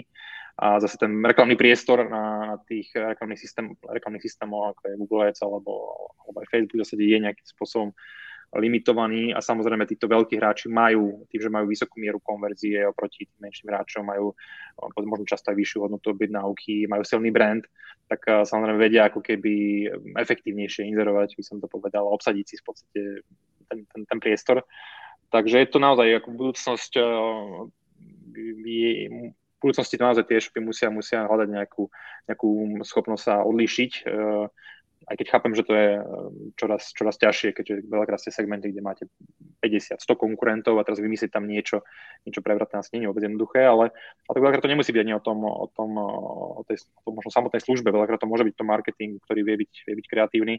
A zase ten reklamný priestor na, na tých reklamných, systém, reklamných systémov, ako je Google Ads alebo, alebo aj Facebook, zase je nejakým spôsobom limitovaný a samozrejme títo veľkí hráči majú, tým, že majú vysokú mieru konverzie oproti tým menším hráčom, majú možno často aj vyššiu hodnotu objednávky, majú silný brand, tak eh, samozrejme vedia ako keby efektívnejšie inzerovať, by som to povedal, a obsadiť si v podstate ten, ten, ten priestor. Takže je to naozaj ako budúcnosť eh, v budúcnosti to naozaj tie e musia, musia hľadať nejakú, nejakú schopnosť sa odlíšiť, eh, aj keď chápem, že to je čoraz, čoraz ťažšie, keďže veľakrát ste segmenty, kde máte 50, 100 konkurentov a teraz vymyslieť tam niečo, niečo prevratné asi nie je vôbec jednoduché, ale, ale tak veľakrát to nemusí byť ani o tom, o tom, o tej, o tom možno samotnej službe, veľakrát to môže byť to marketing, ktorý vie byť, vie byť kreatívny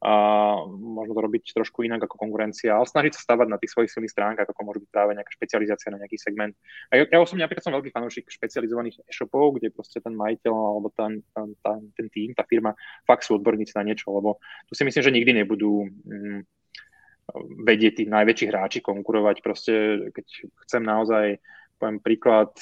a možno to robiť trošku inak ako konkurencia, ale snažiť sa stavať na tých svojich silných stránkach, ako môže byť práve nejaká špecializácia na nejaký segment. A ja, ja osobne napríklad som veľký fanúšik špecializovaných e-shopov, kde proste ten majiteľ alebo ten, ten, ten, ten tým, tá firma fakt sú odborníci na niečo, lebo tu si myslím, že nikdy nebudú mm, vedieť tých najväčších hráči konkurovať. Proste keď chcem naozaj, poviem príklad,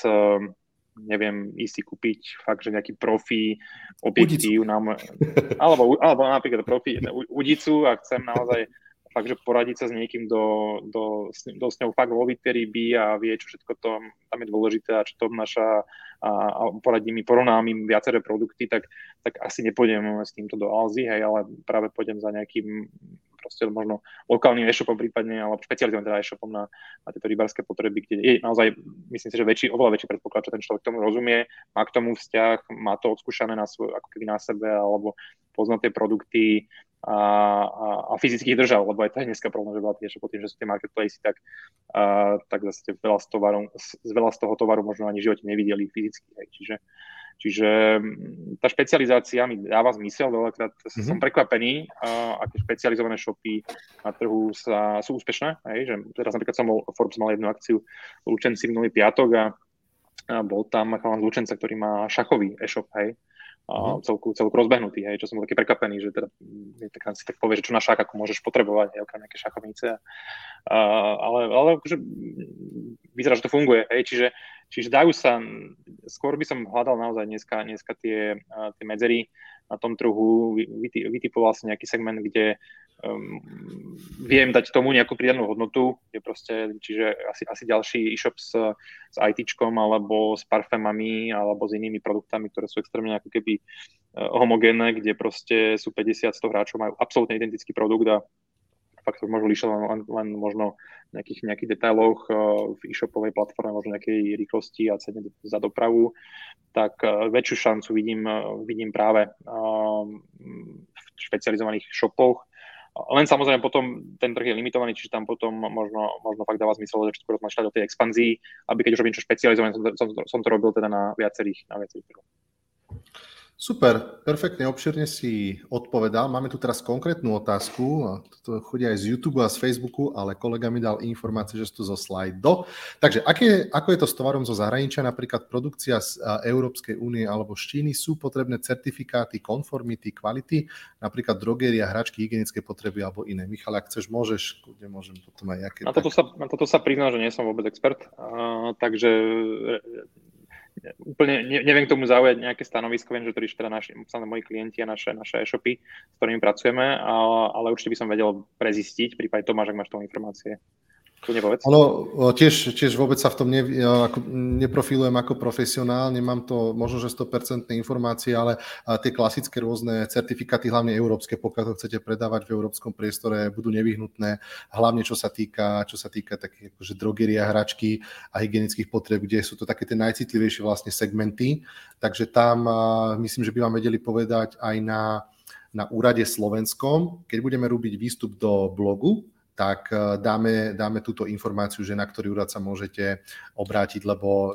neviem, ísť si kúpiť fakt, že nejaký profi objektív, nám, alebo, alebo napríklad profi udicu a chcem naozaj fakt, že poradiť sa s niekým, do, do, do s ňou fakt vo by a vie, čo všetko to, tam je dôležité a čo to obnáša a, a poradí mi, porovnám im viaceré produkty, tak, tak asi nepôjdem s týmto do Alzy, hej, ale práve pôjdem za nejakým proste možno lokálnym e-shopom prípadne, alebo špecializovaným teda e-shopom na, na tieto rybárske potreby, kde je naozaj, myslím si, že väčší, oveľa väčší predpoklad, že ten človek tomu rozumie, má k tomu vzťah, má to odskúšané na svoj, ako keby na sebe, alebo pozná tie produkty, a, a, a fyzicky ich držal, lebo aj to je dneska problém, že veľa tiež po tým, že sú tie marketplacy, tak, a, tak zase veľa z, tovaru, z, veľa z toho tovaru možno ani v živote nevideli fyzicky. Hej. Čiže, čiže tá špecializácia mi dáva zmysel, veľakrát mm-hmm. som prekvapený, a, aké špecializované shopy na trhu sa, sú úspešné. Hej. Že teraz napríklad som bol, Forbes mal jednu akciu v Lučenci minulý piatok a, a bol tam chalan z Lučenca, ktorý má šachový e-shop, hej uh, celku, celku rozbehnutý, hej, čo som bol taký prekvapený, že teda tak si tak povie, že čo na ako môžeš potrebovať, hej, okrem nejaké šachovnice. Uh, ale, ale akože vyzerá, že to funguje, hej, čiže, čiže dajú sa, skôr by som hľadal naozaj dneska, dneska tie, uh, tie medzery na tom trhu, vytipoval si nejaký segment, kde um, viem dať tomu nejakú pridanú hodnotu, je proste, čiže asi, asi ďalší e-shop s, s ITčkom alebo s parfémami alebo s inými produktami, ktoré sú extrémne ako keby uh, homogénne, kde proste sú 50-100 hráčov, majú absolútne identický produkt a fakt to môžu líšať len, len, len možno v nejakých, nejakých detailoch uh, v e-shopovej platforme, možno nejakej rýchlosti a cene za dopravu, tak uh, väčšiu šancu vidím, vidím práve v špecializovaných shopoch, len samozrejme potom ten trh je limitovaný, čiže tam potom možno, možno fakt dáva zmysel, skôr rozmýšľať o tej expanzii, aby keď už robím niečo špecializované, som, som, som to robil teda na viacerých, na viacerých trhoch. Super, perfektne, obširne si odpovedal. Máme tu teraz konkrétnu otázku, to chodí aj z YouTube a z Facebooku, ale kolega mi dal informácie, že sú to zo slajdo. Takže aké, ako je to s tovarom zo zahraničia, napríklad produkcia z Európskej únie alebo z Číny, sú potrebné certifikáty, konformity, kvality, napríklad drogeria, hračky, hygienické potreby alebo iné. Michal, ak chceš, môžeš, kľudne môžem potom aj aké... Na toto, tak... sa, na toto sa priznám, že nie som vôbec expert, uh, takže úplne ne, neviem k tomu zaujať nejaké stanovisko, viem, že to teda naši, moji klienti a naše, naše e-shopy, s ktorými pracujeme, ale, ale určite by som vedel prezistiť, v prípade Tomáš, ak máš tomu informácie. Ono, tiež, tiež vôbec sa v tom ne, ako, neprofilujem ako profesionál, nemám to možno, že 100% informácie, ale tie klasické rôzne certifikáty, hlavne európske, pokiaľ to chcete predávať v európskom priestore, budú nevyhnutné, hlavne čo sa týka, čo sa týka takých akože drogeria, hračky a hygienických potreb, kde sú to také tie najcitlivejšie vlastne segmenty. Takže tam myslím, že by vám vedeli povedať aj na, na úrade slovenskom, keď budeme robiť výstup do blogu, tak eh, dáme, dáme túto informáciu, že na ktorý úrad sa môžete obrátiť, lebo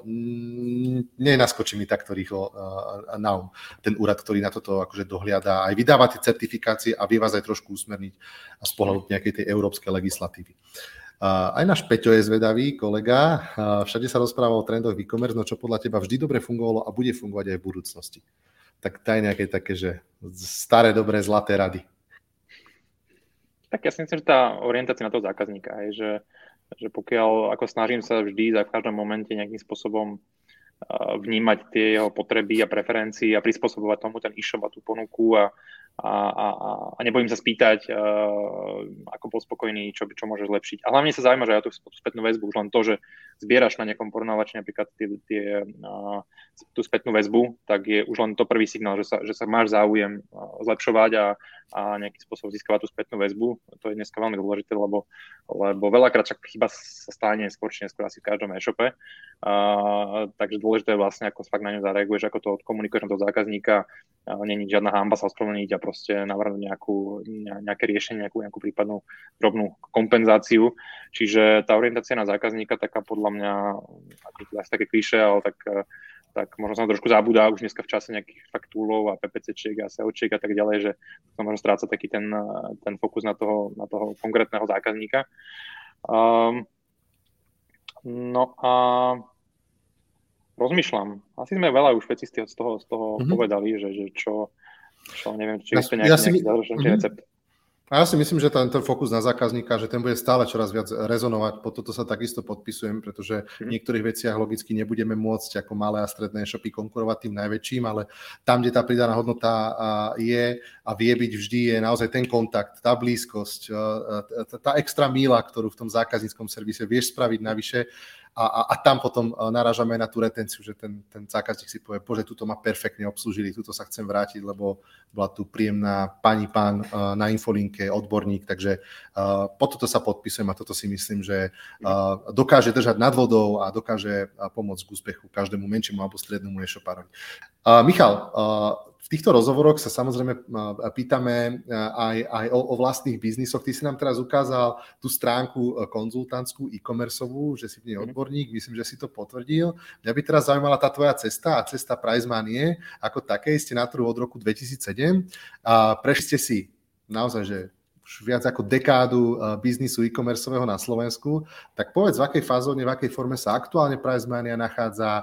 nenaskočí mi takto rýchlo eh, na um ten úrad, ktorý na toto akože dohliada, aj vydáva tie certifikácie a vie vás aj trošku usmerniť z pohľadu nejakej tej európskej legislatívy. Aj náš Peťo je zvedavý, kolega. Všade sa rozpráva o trendoch e-commerce, no čo podľa teba vždy dobre fungovalo a bude fungovať aj v budúcnosti. Tak daj nejaké také, že staré, dobré, zlaté rady. Tak ja si myslím, že tá orientácia na toho zákazníka je, že, že pokiaľ ako snažím sa vždy za v každom momente nejakým spôsobom vnímať tie jeho potreby a preferencie a prispôsobovať tomu ten e-shop a tú ponuku a, a, a, a nebojím sa spýtať, uh, ako bol spokojný, čo, čo môže zlepšiť. A hlavne sa zaujíma, že ja tú spätnú väzbu, už len to, že zbieraš na nejakom porovnávači napríklad tie, tie, uh, tú spätnú väzbu, tak je už len to prvý signál, že sa, že sa máš záujem uh, zlepšovať a, a nejakým spôsobom získavať tú spätnú väzbu. To je dneska veľmi dôležité, lebo, lebo veľakrát však chyba sa stane skôr či neskôr asi v každom e-shope. Uh, takže dôležité je vlastne, ako fakt na ňu zareaguješ, ako to odkomunikuješ na toho zákazníka. Uh, Není žiadna hamba sa ospravedlniť a proste navrhnúť nejakú, nejaké riešenie, nejakú, nejakú prípadnú drobnú kompenzáciu. Čiže tá orientácia na zákazníka taká podľa mňa, ako to asi také kliše, ale tak, tak možno sa trošku zabúda už dneska v čase nejakých faktúlov a PPCčiek a SEOčiek a tak ďalej, že to možno stráca taký ten, ten fokus na toho, na toho konkrétneho zákazníka. Um, no a rozmýšľam. Asi sme veľa už veci z toho, z toho mm-hmm. povedali, že, že čo, čo neviem, či ja, nejaký, ja si, nejaký mm-hmm. recept. A ja si myslím, že ten, ten fokus na zákazníka, že ten bude stále čoraz viac rezonovať, po toto sa takisto podpisujem, pretože v mhm. niektorých veciach logicky nebudeme môcť ako malé a stredné shopy konkurovať tým najväčším, ale tam, kde tá pridaná hodnota je a vie byť vždy, je naozaj ten kontakt, tá blízkosť, tá extra míla, ktorú v tom zákazníckom servise vieš spraviť navyše a, a, a tam potom narážame na tú retenciu, že ten, ten zákazník si povie, bože, tuto ma perfektne obslužili, tuto sa chcem vrátiť, lebo bola tu príjemná pani, pán na infolinke, odborník, takže uh, po toto sa podpisujem a toto si myslím, že uh, dokáže držať nad vodou a dokáže pomôcť k úspechu každému menšiemu alebo strednému e-shopárovi. Uh, Michal, týchto rozhovoroch sa samozrejme pýtame aj, aj o, o vlastných biznisoch. Ty si nám teraz ukázal tú stránku e, konzultantskú e-commerceovú, že si v nej mhm. odborník, myslím, že si to potvrdil. Mňa by teraz zaujímala tá tvoja cesta a cesta Price Money ako také. Ste na trhu od roku 2007 a prešli ste si naozaj, že už viac ako dekádu e, biznisu e-commerceového na Slovensku, tak povedz, v akej fázone, v akej forme sa aktuálne Price Mania nachádza,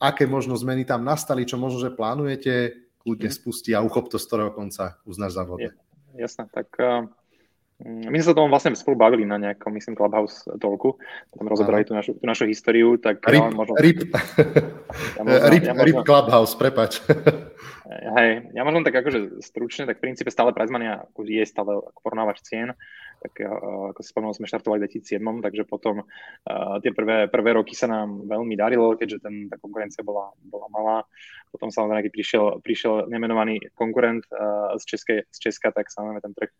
aké možno zmeny tam nastali, čo možno, že plánujete, kľudne mm. spustí a uchop to z ktorého konca uznáš za vodu. Jasné, tak uh, my sme sa tomu vlastne spolu bavili na nejakom, myslím, Clubhouse talku, tam rozobrali tú našu, tú našu históriu, tak RIP, ja možno... RIP, ja možno, RIP, ja možno, RIP Clubhouse, prepač. Hej, ja možno tak akože stručne, tak v princípe stále Prizmania je stále porovnávač cien, tak eh, ako si spomínal, sme štartovali v 2007, takže potom uh, tie prvé, prvé roky sa nám veľmi darilo, keďže ten, tá konkurencia bola, bola malá. Potom samozrejme, keď prišiel, prišiel nemenovaný konkurent uh, z, Českej, z Česka, tak samozrejme ten trh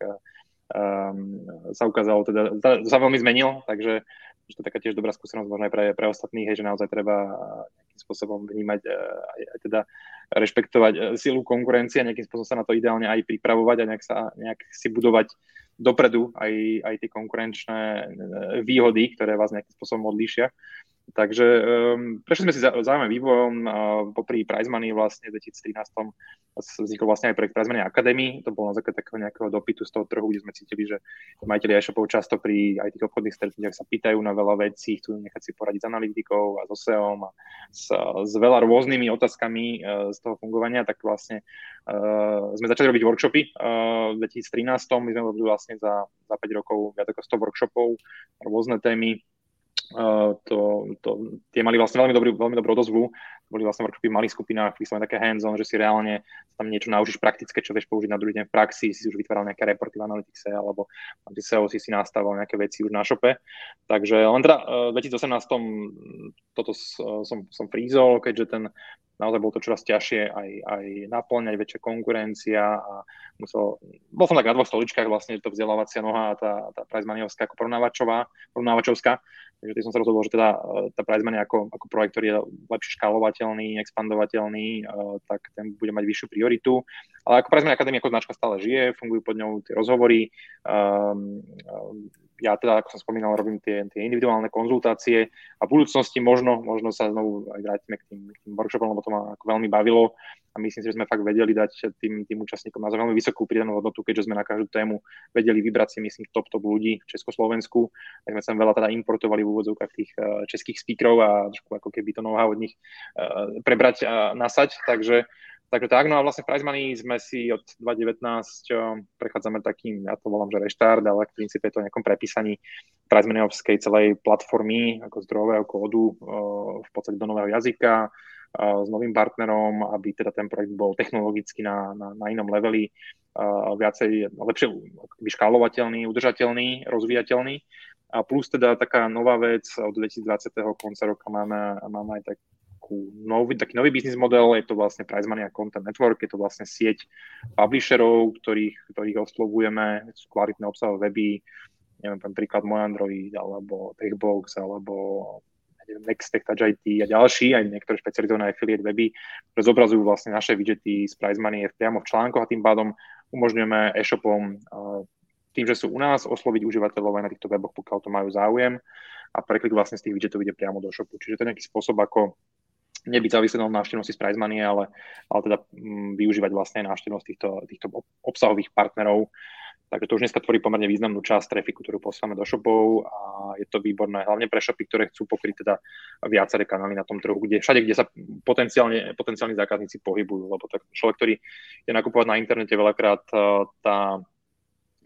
sa ukázalo, teda sa veľmi zmenil, takže že to je taká tiež dobrá skúsenosť možno aj pre, pre ostatných, hej, že naozaj treba nejakým spôsobom vnímať aj, aj teda rešpektovať silu konkurencie nejakým spôsobom sa na to ideálne aj pripravovať a nejak, sa, nejak si budovať dopredu aj, aj tie konkurenčné e, výhody, ktoré vás nejakým spôsobom odlíšia. Takže um, prešli sme si zaujímavým vývojom. Uh, popri Prize Money vlastne v 2013 vznikol vlastne aj projekt Prize Money Academy. To bolo na základe takého nejakého dopytu z toho trhu, kde sme cítili, že majiteľi e-shopov často pri aj tých obchodných stretnutiach sa pýtajú na veľa vecí, chcú nechať si poradiť s analytikou a so SEO a s, s veľa rôznymi otázkami uh, z toho fungovania, tak vlastne uh, sme začali robiť workshopy uh, v 2013. My sme robili vlastne za, za 5 rokov viac ako 100 workshopov, rôzne témy, to, to, tie mali vlastne veľmi dobrú, veľmi dobrú odozvu. Boli vlastne workshopy v malých skupinách, vyslovene také hands-on, že si reálne tam niečo naučíš praktické, čo vieš použiť na druhý deň v praxi, si už vytváral nejaké reporty v Analytics alebo si SEO si si nastavil nejaké veci už na šope. Takže len teda v 2018 toto som, som frízol, keďže ten naozaj bolo to čoraz ťažšie aj, aj naplňať, väčšia konkurencia a musel, bol som tak na dvoch stoličkách vlastne, to vzdelávacia noha a tá, tá prize ako porovnávačová, porovnávačovská, takže tým som sa rozhodol, že teda e, tá prize ako, ako projekt, ktorý je lepšie škálovateľný, expandovateľný, uh, tak ten bude mať vyššiu prioritu. Ale ako prize akadémia ako značka stále žije, fungujú pod ňou tie rozhovory, um, um, ja teda, ako som spomínal, robím tie, tie individuálne konzultácie a v budúcnosti možno, možno sa znovu aj vrátime k tým, k tým workshopom, lebo to ma ako veľmi bavilo a myslím si, že sme fakt vedeli dať tým, tým účastníkom naozaj veľmi vysokú pridanú hodnotu, keďže sme na každú tému vedeli vybrať si, myslím, top, top ľudí v Československu. Tak sme sa veľa teda importovali v úvodzovkách tých uh, českých speakerov a trošku ako keby to know-how od nich uh, prebrať a nasať. Takže Takže tak, no a vlastne Price Money sme si od 2019 prechádzame takým, ja to volám, že reštart, ale v princípe je to nejakom prepísaní Price Moneyovskej celej platformy ako zdrojového kódu v podstate do nového jazyka s novým partnerom, aby teda ten projekt bol technologicky na, na, na inom leveli, viacej, lepšie vyškálovateľný, udržateľný, rozvíjateľný. A plus teda taká nová vec, od 2020. konca roka máme, máme aj tak takú nový, taký nový biznis model, je to vlastne Price Money Content Network, je to vlastne sieť publisherov, ktorých, ktorých oslovujeme, sú kvalitné obsahové weby, neviem, príklad môj Android, alebo Techbox, alebo neviem, Nextech, Touch IT a ďalší, aj niektoré špecializované affiliate weby, ktoré zobrazujú vlastne naše widgety z Price Money priamo v článkoch a tým pádom umožňujeme e-shopom tým, že sú u nás, osloviť užívateľov aj na týchto weboch, pokiaľ to majú záujem a preklik vlastne z tých widgetov ide priamo do shopu. Čiže to je nejaký spôsob, ako nebyť závislý na návštevnosti z Prize Money, ale, ale teda mm, využívať vlastne návštevnosť týchto, týchto obsahových partnerov. Takže to už dneska tvorí pomerne významnú časť trafiku, ktorú posielame do shopov a je to výborné hlavne pre shopy, ktoré chcú pokryť teda viaceré kanály na tom trhu, kde všade, kde sa potenciálne, potenciálni zákazníci pohybujú, lebo tak človek, ktorý je nakupovať na internete veľakrát, tá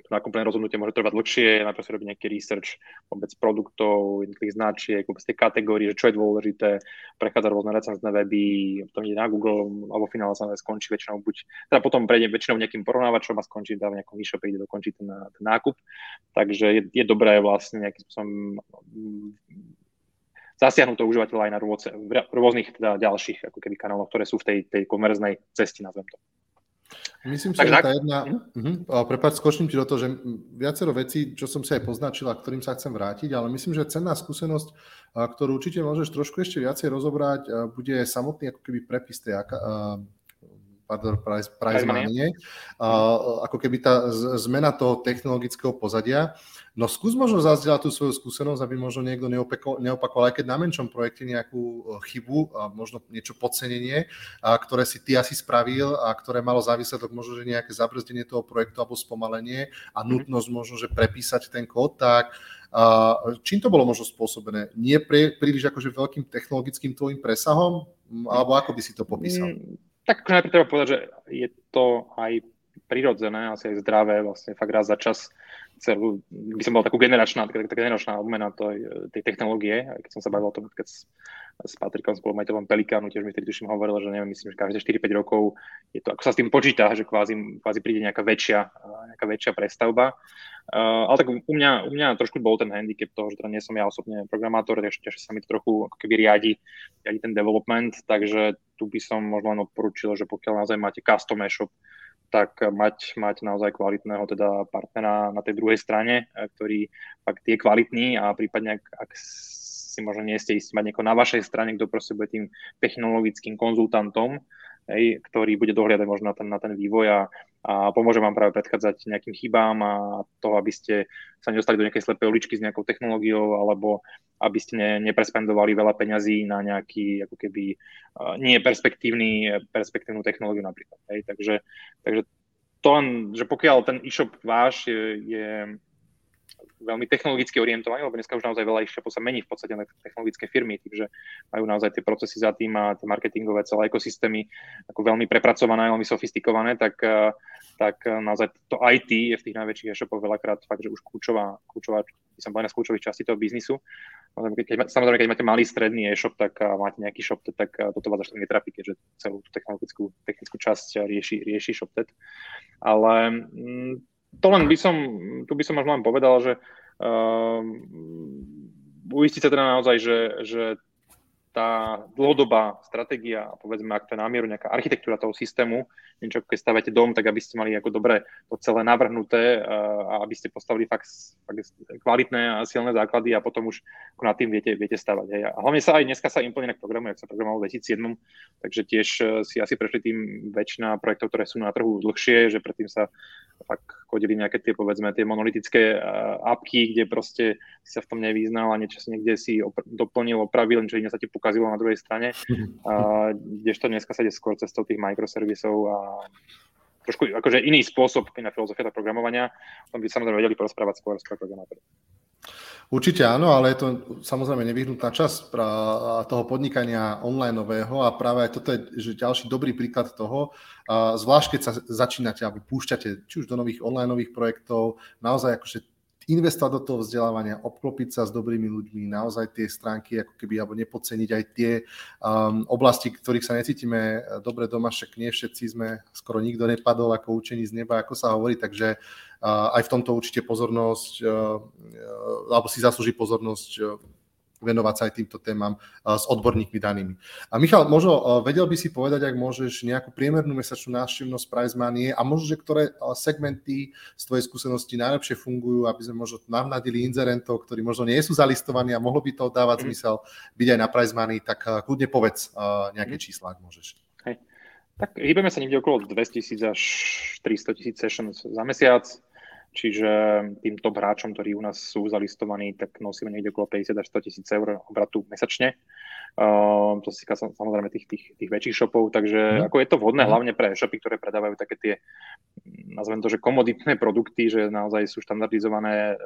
to nákupné rozhodnutie môže trvať dlhšie, najprv si robiť nejaký research vôbec produktov, jednotlivých značiek, vôbec tie kategórie, že čo je dôležité, prechádza rôzne recenzné weby, potom ide na Google, alebo finále sa skončí väčšinou buď, teda potom prejde väčšinou nejakým porovnávačom a skončí teda v nejakom e-shope, ide dokončiť ten, ten nákup. Takže je, je dobré vlastne nejakým spôsobom zasiahnuť to užívateľa aj na rôce, rôznych teda ďalších ako keby kanáloch, ktoré sú v tej, tej komerznej cesti, nazvem to. Myslím si, že tá jedna... Uh-huh. Prepáč, skočím ti do toho, že viacero vecí, čo som si aj poznačil a ktorým sa chcem vrátiť, ale myslím, že cenná skúsenosť, ktorú určite môžeš trošku ešte viacej rozobrať, bude samotný ako keby prepis tej pardon, price, price money, ako keby tá zmena toho technologického pozadia. No skús možno zazdieľať tú svoju skúsenosť, aby možno niekto neopakoval, aj keď na menšom projekte nejakú e, chybu, a možno niečo podcenenie, a ktoré si ty asi spravil a ktoré malo za výsledok možno, že nejaké zabrzdenie toho projektu alebo spomalenie a mhm. nutnosť možno, že prepísať ten kód, tak a čím to bolo možno spôsobené? Nie pre, príliš akože veľkým technologickým tvojim presahom? Alebo ako by si to popísal? Tak najprv treba povedať, že je to aj prirodzené, asi aj zdravé, vlastne fakt raz za čas celú, by som bola takú generačná, taká, taká generačná obmena tej, tej technológie, keď som sa bavil o tom, keď s Patrikom, spolumajiteľom Pelikánu, tiež mi vtedy tuším hovoril, že neviem, myslím, že každé 4-5 rokov je to, ako sa s tým počíta, že kvázi, kvázi príde nejaká väčšia, nejaká väčšia prestavba. Uh, ale tak u mňa, u mňa trošku bol ten handicap toho, že teda nie som ja osobne programátor, takže sa mi to trochu ako keby riadi, riadi ten development, takže tu by som možno len odporúčil, že pokiaľ naozaj máte custom e-shop, tak mať, mať naozaj kvalitného teda partnera na tej druhej strane, e, ktorý fakt je kvalitný a prípadne ak, ak si možno nie ste istí mať nieko na vašej strane, kto proste bude tým technologickým konzultantom, hej, ktorý bude dohliadať možno na ten, na ten vývoj a, a pomôže vám práve predchádzať nejakým chybám a to, aby ste sa nedostali do nejakej slepej uličky s nejakou technológiou alebo aby ste ne, neprespendovali veľa peňazí na nejaký ako keby nie perspektívny, perspektívnu technológiu napríklad. Hej. Takže, takže to len, že pokiaľ ten e-shop váš je, je veľmi technologicky orientovaní, lebo dneska už naozaj veľa ešte sa mení v podstate na technologické firmy, takže majú naozaj tie procesy za tým a tie marketingové celé ekosystémy ako veľmi prepracované, veľmi sofistikované, tak, eh, tak eh, naozaj to IT je v tých najväčších e-shopoch veľakrát fakt, že už kľúčová, kľúčová by som povedal, z kľúčových častí toho biznisu. Keď, samozrejme, keď máte malý stredný e-shop, tak a máte nejaký ShopTet, tak toto vás až tak netrapí, keďže celú tú technologickú, technickú časť rieši, rieši ShopTet. Ale mm, to len by som, tu by som možno len povedal, že uh, uistiť sa teda naozaj, že, že tá dlhodobá stratégia, povedzme, ak to je námieru nejaká architektúra toho systému, niečo ako keď stavate dom, tak aby ste mali ako dobre to celé navrhnuté a aby ste postavili fakt, fakt kvalitné a silné základy a potom už ako nad tým viete, viete stavať. Hej. A hlavne sa aj dneska sa implementuje programuje, ak sa programoval v 2007, takže tiež e, si asi prešli tým väčšina projektov, ktoré sú na trhu dlhšie, že predtým sa fakt chodili nejaké tie, povedzme, tie monolitické apky, kde proste si sa v tom nevyznal a niečo si niekde si opr- doplnil, opravil, niečo iné sa ti pokazilo na druhej strane. A, kdežto dneska sa ide skôr cestou tých microservisov a trošku akože iný spôsob na filozofia programovania, o tom by samozrejme vedeli porozprávať skôr s programátori. Určite áno, ale je to samozrejme nevyhnutná časť toho podnikania onlineového a práve aj toto je že ďalší dobrý príklad toho, zvlášť keď sa začínate alebo púšťate či už do nových onlineových projektov, naozaj akože investovať do toho vzdelávania, obklopiť sa s dobrými ľuďmi, naozaj tie stránky ako keby, alebo nepodceniť aj tie um, oblasti, ktorých sa necítime dobre doma, však nie všetci sme, skoro nikto nepadol ako učení z neba, ako sa hovorí, takže uh, aj v tomto určite pozornosť, uh, alebo si zaslúži pozornosť uh, venovať sa aj týmto témam s odborníkmi danými. A Michal, možno vedel by si povedať, ak môžeš, nejakú priemernú mesačnú návštevnosť Price Money a možno, že ktoré segmenty z tvojej skúsenosti najlepšie fungujú, aby sme možno navnadili inzerentov, ktorí možno nie sú zalistovaní a mohlo by to dávať mm. zmysel byť aj na Price Money, tak kľudne povedz nejaké mm. čísla, ak môžeš. Hej. Tak hýbeme sa niekde okolo 200 tisíc až 300 tisíc sessions za mesiac. Čiže tým top hráčom, ktorí u nás sú zalistovaní, tak nosíme niekde okolo 50 až 100 tisíc eur obratu mesačne. Uh, to si týka samozrejme tých, tých, tých väčších shopov, takže mm. ako je to vhodné mm. hlavne pre shopy, ktoré predávajú také tie, nazvem to, že komoditné produkty, že naozaj sú štandardizované,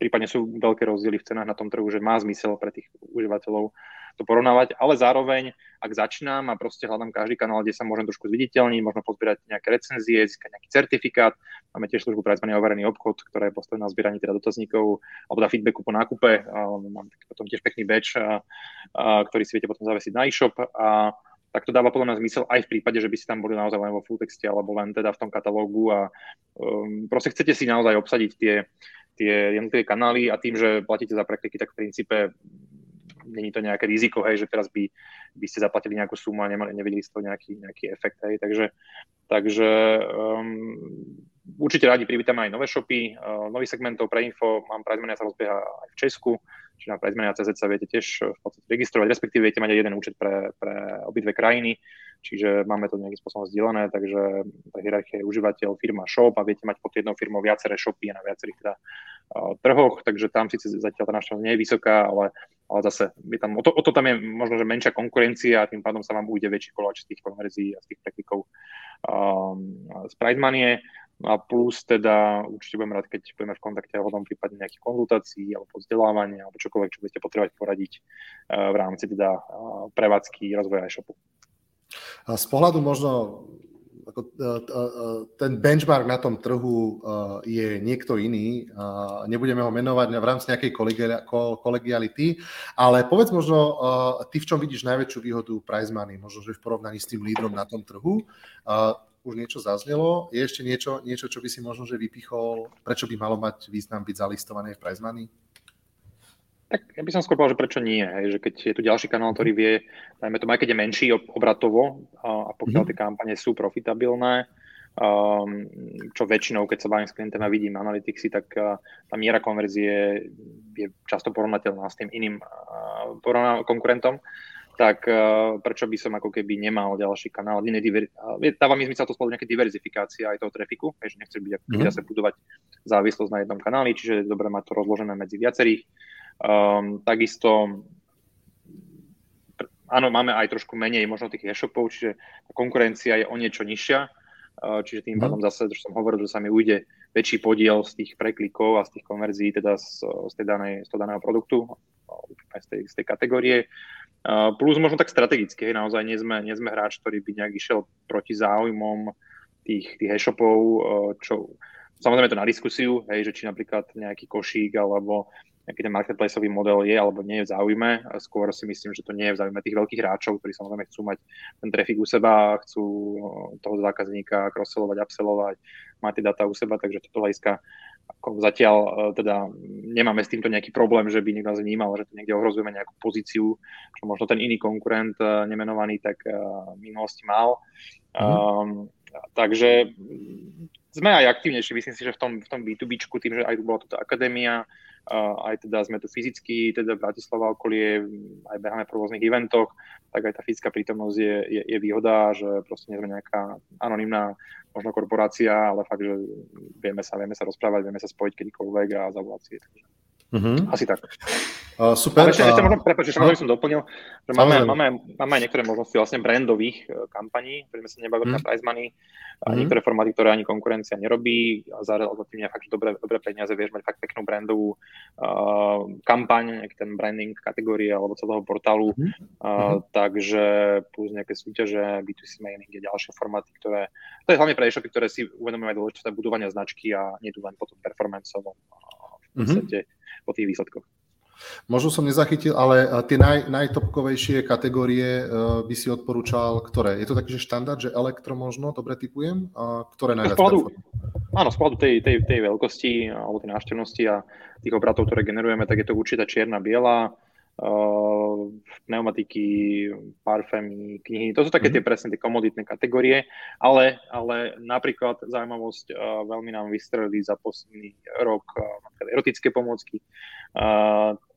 prípadne sú veľké rozdiely v cenách na tom trhu, že má zmysel pre tých užívateľov to porovnávať, ale zároveň, ak začínam a proste hľadám každý kanál, kde sa môžem trošku zviditeľniť, možno pozbierať nejaké recenzie, získať nejaký certifikát. Máme tiež službu pre overený obchod, ktorá je postavená na zbieraní teda dotazníkov alebo na feedbacku po nákupe. Mám potom tiež pekný badge, ktorý si viete potom zavesiť na e-shop. A, tak to dáva podľa mňa zmysel aj v prípade, že by si tam boli naozaj len vo full texte alebo len teda v tom katalógu a um, proste chcete si naozaj obsadiť tie, tie jednotlivé kanály a tým, že platíte za praktiky, tak v princípe není to nejaké riziko, hej, že teraz by, by ste zaplatili nejakú sumu a nemali, nevedeli z toho nejaký, nejaký efekt. Hej. Takže, takže um, určite radi privítame aj nové shopy, uh, nových segmentov pre info. Mám Prizmania sa rozbieha aj v Česku, čiže na Prizmania.cz sa viete tiež v podstate registrovať, respektíve viete mať aj jeden účet pre, pre obidve krajiny čiže máme to nejakým spôsobom zdieľané, takže tá hierarchia je užívateľ, firma, shop a viete mať pod jednou firmou viaceré shopy na viacerých teda, trhoch, takže tam síce zatiaľ tá návšteva nie je vysoká, ale, ale zase je tam, o, to, o to tam je možno, že menšia konkurencia a tým pádom sa vám ujde väčší koláč z tých konverzií a z tých preklikov um, z Pride Money. No a plus teda určite budem rád, keď budeme v kontakte o tom prípadne nejakých konzultácií alebo vzdelávania alebo čokoľvek, čo budete potrebovať poradiť uh, v rámci teda uh, prevádzky rozvoja e-shopu. A z pohľadu možno ako, e, e, e, ten benchmark na tom trhu je niekto iný, nebudeme ho menovať v rámci nejakej kolegiality, ale povedz možno, ty v čom vidíš najväčšiu výhodu prize money, možno, že v porovnaní s tým lídrom na tom trhu, už niečo zaznelo, je ešte niečo, niečo, čo by si možno, že vypichol, prečo by malo mať význam byť zalistované v prize money? Tak ja by som skôr povedal, že prečo nie. Hej, že keď je tu ďalší kanál, ktorý vie, dajme to, aj keď je menší obratovo a, a pokiaľ mm. tie kampane sú profitabilné, um, čo väčšinou, keď sa bavím s klientem a vidím analyticsy, tak uh, tá miera konverzie je často porovnateľná s tým iným uh, konkurentom tak uh, prečo by som ako keby nemal ďalší kanál. Iné diver... Dáva mi zmysel to spolu nejaké diverzifikácia aj toho trafiku, že nechcem byť ako keby mm. zase budovať závislosť na jednom kanáli, čiže je dobré mať to rozložené medzi viacerých. Um, takisto áno, máme aj trošku menej možno tých e-shopov, čiže konkurencia je o niečo nižšia, uh, čiže tým mhm. pádom zase, čo som hovoril, že sa mi ujde väčší podiel z tých preklikov a z tých konverzií, teda z, z, tej danej, z toho daného produktu, z tej, z tej kategórie. Uh, plus možno tak strategicky, hej, naozaj nie sme, nie sme hráč, ktorý by nejak išiel proti záujmom tých, tých e-shopov, čo samozrejme to na diskusiu, hej, že či napríklad nejaký košík alebo nejaký ten marketplaceový model je alebo nie je v záujme. Skôr si myslím, že to nie je v záujme tých veľkých hráčov, ktorí samozrejme chcú mať ten trafik u seba, chcú toho zákazníka crosselovať, upsellovať, mať tie data u seba, takže toto hľadiska ako zatiaľ e, teda nemáme s týmto nejaký problém, že by niekto vnímal, že tu niekde ohrozujeme nejakú pozíciu, čo možno ten iný konkurent e, nemenovaný tak e, v minulosti mal. Mm. Um, takže sme aj aktívnejší, myslím si, že v tom, v tom B2B, tým, že aj tu bola túto akadémia, aj teda sme tu fyzicky, teda Bratislava okolie, aj beháme po rôznych eventoch, tak aj tá fyzická prítomnosť je, je, je výhoda, že proste nie sme nejaká anonimná možno korporácia, ale fakt, že vieme sa, vieme sa rozprávať, vieme sa spojiť kedykoľvek a zavolať si. Takže Mm-hmm. Asi tak. Uh, super. Ale ešte, ešte možno, prepáč, ešte možno som doplnil, že máme, máme, máme aj niektoré možnosti vlastne brandových uh, kampaní, ktoré sme sa nebavili mm. na prize money, a mm. niektoré formáty, ktoré ani konkurencia nerobí a za relatívne fakt, dobré, dobré peniaze vieš mať fakt peknú brandovú uh, kampaň, nejaký ten branding kategórie alebo celého portálu, mm. uh, takže plus nejaké súťaže, B2C mailing je ďalšie formáty, ktoré, to je hlavne pre e-shopy, ktoré si uvedomujú aj dôležité budovania značky a nie tu len potom performanceovom. Podstate mm-hmm. po tých výsledkoch. Možno som nezachytil, ale tie naj, najtopkovejšie kategórie uh, by si odporúčal, ktoré? Je to taký, že štandard, že elektro možno, dobre typujem? A ktoré najviac pohľadu, Áno, z pohľadu tej, tej, tej veľkosti alebo tej návštevnosti a tých obratov, ktoré generujeme, tak je to určite čierna, biela, pneumatiky, parfémy, knihy. To sú také mm-hmm. tie presne tie komoditné kategórie, ale, ale napríklad zaujímavosť uh, veľmi nám vystrelili za posledný rok uh, erotické pomôcky.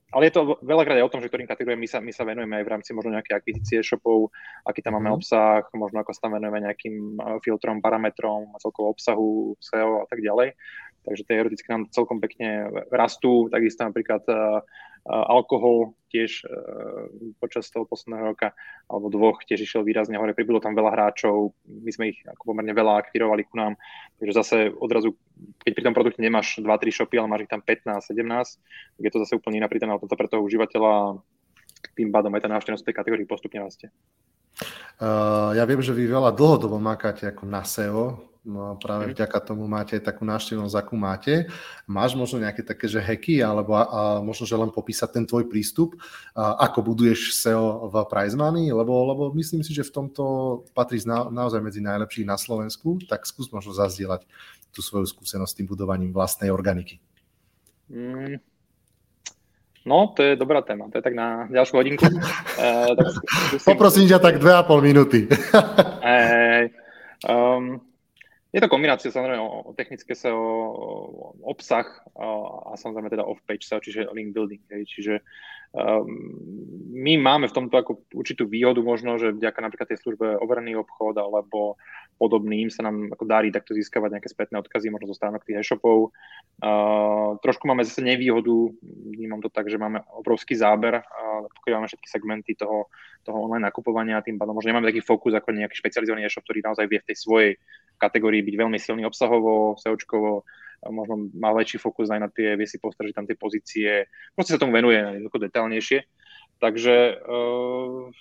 Ale je to veľakrát aj o tom, že ktorým kategóriám my sa, my sa venujeme aj v rámci možno nejakej akvizície shopov, aký tam máme mhm. obsah, možno ako sa tam venujeme nejakým filtrom, parametrom, celkovo obsahu, SEO a tak ďalej. Takže tie erotické nám celkom pekne rastú. Takisto napríklad alkohol tiež e, počas toho posledného roka alebo dvoch tiež išiel výrazne hore. Pribylo tam veľa hráčov, my sme ich ako pomerne veľa aktirovali ku nám, takže zase odrazu, keď pri tom produkte nemáš 2-3 shopy, ale máš ich tam 15, 17, tak je to zase úplne iná pridaná hodnota pre toho užívateľa tým pádom aj tá návštevnosť tej kategórii postupne rastie. Uh, ja viem, že vy veľa dlhodobo makáte ako na SEO, No práve mm. vďaka tomu máte takú návštevnosť, akú máte. Máš možno nejaké také, že hacky, alebo a, a možno, že len popísať ten tvoj prístup, a ako buduješ SEO v Prize Money, lebo, lebo myslím si, že v tomto patrí na, naozaj medzi najlepších na Slovensku, tak skús možno zazdieľať tú svoju skúsenosť s tým budovaním vlastnej organiky. Mm. No, to je dobrá téma, to je tak na ďalšiu hodinku. uh, tak Poprosím ťa tak 2,5 minúty. uh, um, je to kombinácia samozrejme o, technické SEO, o obsah a, a samozrejme teda off-page SEO, čiže link building. Hej. Čiže um, my máme v tomto ako určitú výhodu možno, že vďaka napríklad tej službe overený obchod alebo podobným sa nám ako darí takto získavať nejaké spätné odkazy možno zo stránok tých e-shopov. Uh, trošku máme zase nevýhodu, vnímam to tak, že máme obrovský záber, uh, pokrývame všetky segmenty toho, toho online nakupovania, tým pádom možno nemáme taký fokus ako nejaký špecializovaný e-shop, ktorý naozaj vie v tej svojej kategórii byť veľmi silný obsahovo, SEOčkovo, možno má väčší fokus aj na tie, vie si postaviť tam tie pozície, proste sa tomu venuje jednoducho detailnejšie. Takže uh,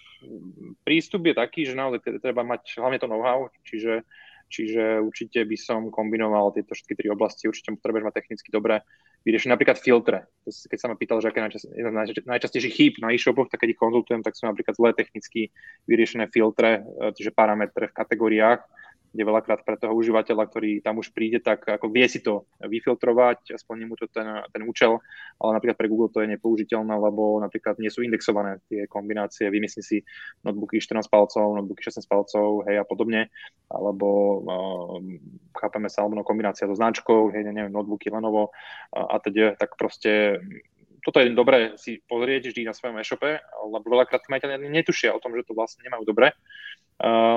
prístup je taký, že naozaj treba mať hlavne to know-how, čiže, čiže určite by som kombinoval tieto všetky tri oblasti, určite potrebuješ mať technicky dobre vyriešiť napríklad filtre. Keď sa ma pýtal, že aké je najčastejší chýb na e-shopoch, tak keď ich konzultujem, tak sú napríklad zlé technicky vyriešené filtre, e, čiže parametre v kategóriách, kde veľakrát pre toho užívateľa, ktorý tam už príde, tak ako vie si to vyfiltrovať, splní mu to ten, ten účel, ale napríklad pre Google to je nepoužiteľné, lebo napríklad nie sú indexované tie kombinácie, vymyslí si notebooky 14 palcov, notebooky 16 palcov, hej a podobne, alebo uh, chápeme sa, alebo no, kombinácia so značkou, hej, neviem, notebooky Lenovo a, a teda, tak proste toto je dobré si pozrieť vždy na svojom e-shope, lebo veľakrát tí netušia o tom, že to vlastne nemajú dobre,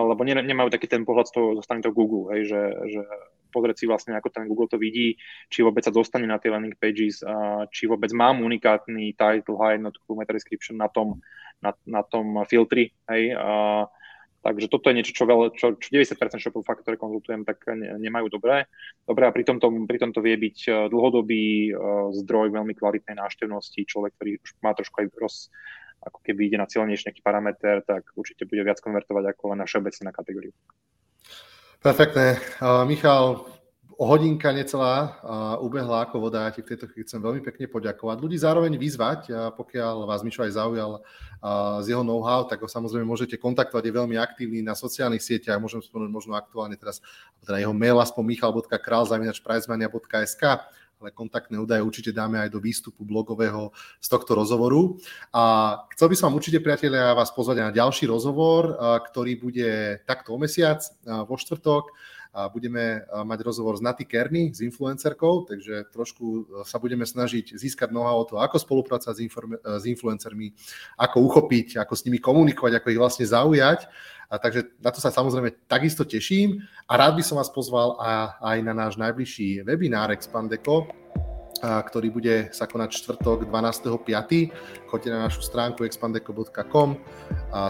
lebo ne, nemajú taký ten pohľad z toho, zostane to Google, hej, že, že pozrieť si vlastne, ako ten Google to vidí, či vôbec sa dostane na tie landing pages, uh, či vôbec mám unikátny title, high, not meta description na tom, na, na tom filtri, hej, uh, Takže toto je niečo, čo, veľa, čo, čo 90% shopov, fakt, ktoré konzultujem, tak ne, nemajú dobré. Dobré a pri pri tomto vie byť e, dlhodobý uh, zdroj veľmi kvalitnej návštevnosti. Človek, ktorý už má trošku aj roz, ako keby ide na cieľnejší nejaký parameter, tak určite bude viac konvertovať ako len na všeobecne na kategóriu. Perfektné. Uh, Michal, hodinka necelá ubehla ako voda. Ja ti v tejto chvíli chcem veľmi pekne poďakovať. Ľudí zároveň vyzvať, pokiaľ vás Mišo aj zaujal z jeho know-how, tak ho samozrejme môžete kontaktovať. Je veľmi aktívny na sociálnych sieťach. Môžem spomenúť možno aktuálne teraz teda jeho mail aspoň michal.král.prizmania.sk ale kontaktné údaje určite dáme aj do výstupu blogového z tohto rozhovoru. A chcel by som vám určite, priatelia, vás pozvať na ďalší rozhovor, ktorý bude takto o mesiac, vo štvrtok budeme mať rozhovor s Naty Kerny, s influencerkou, takže trošku e, sa budeme snažiť získať know o to, ako spolupracovať s, inform- e, s influencermi, ako uchopiť, ako s nimi komunikovať, ako ich vlastne zaujať. A takže na to sa samozrejme takisto teším a rád by som vás pozval a, aj na náš najbližší webinár Expandeco, ktorý bude sa konať čtvrtok 12.5. Choďte na našu stránku expandeco.com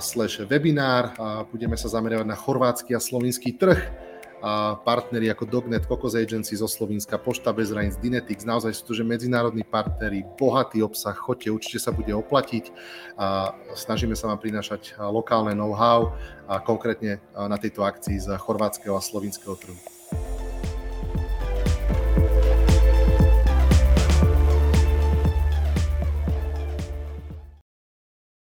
slash webinár. Budeme sa zameriavať na chorvátsky a slovinský trh a partneri ako Dognet, Cocos Agency zo Slovenska, Pošta bez hraníc, Dynetics, naozaj sú to, že medzinárodní partneri, bohatý obsah, chodte, určite sa bude oplatiť a snažíme sa vám prinášať lokálne know-how a konkrétne na tejto akcii z chorvátskeho a slovinského trhu.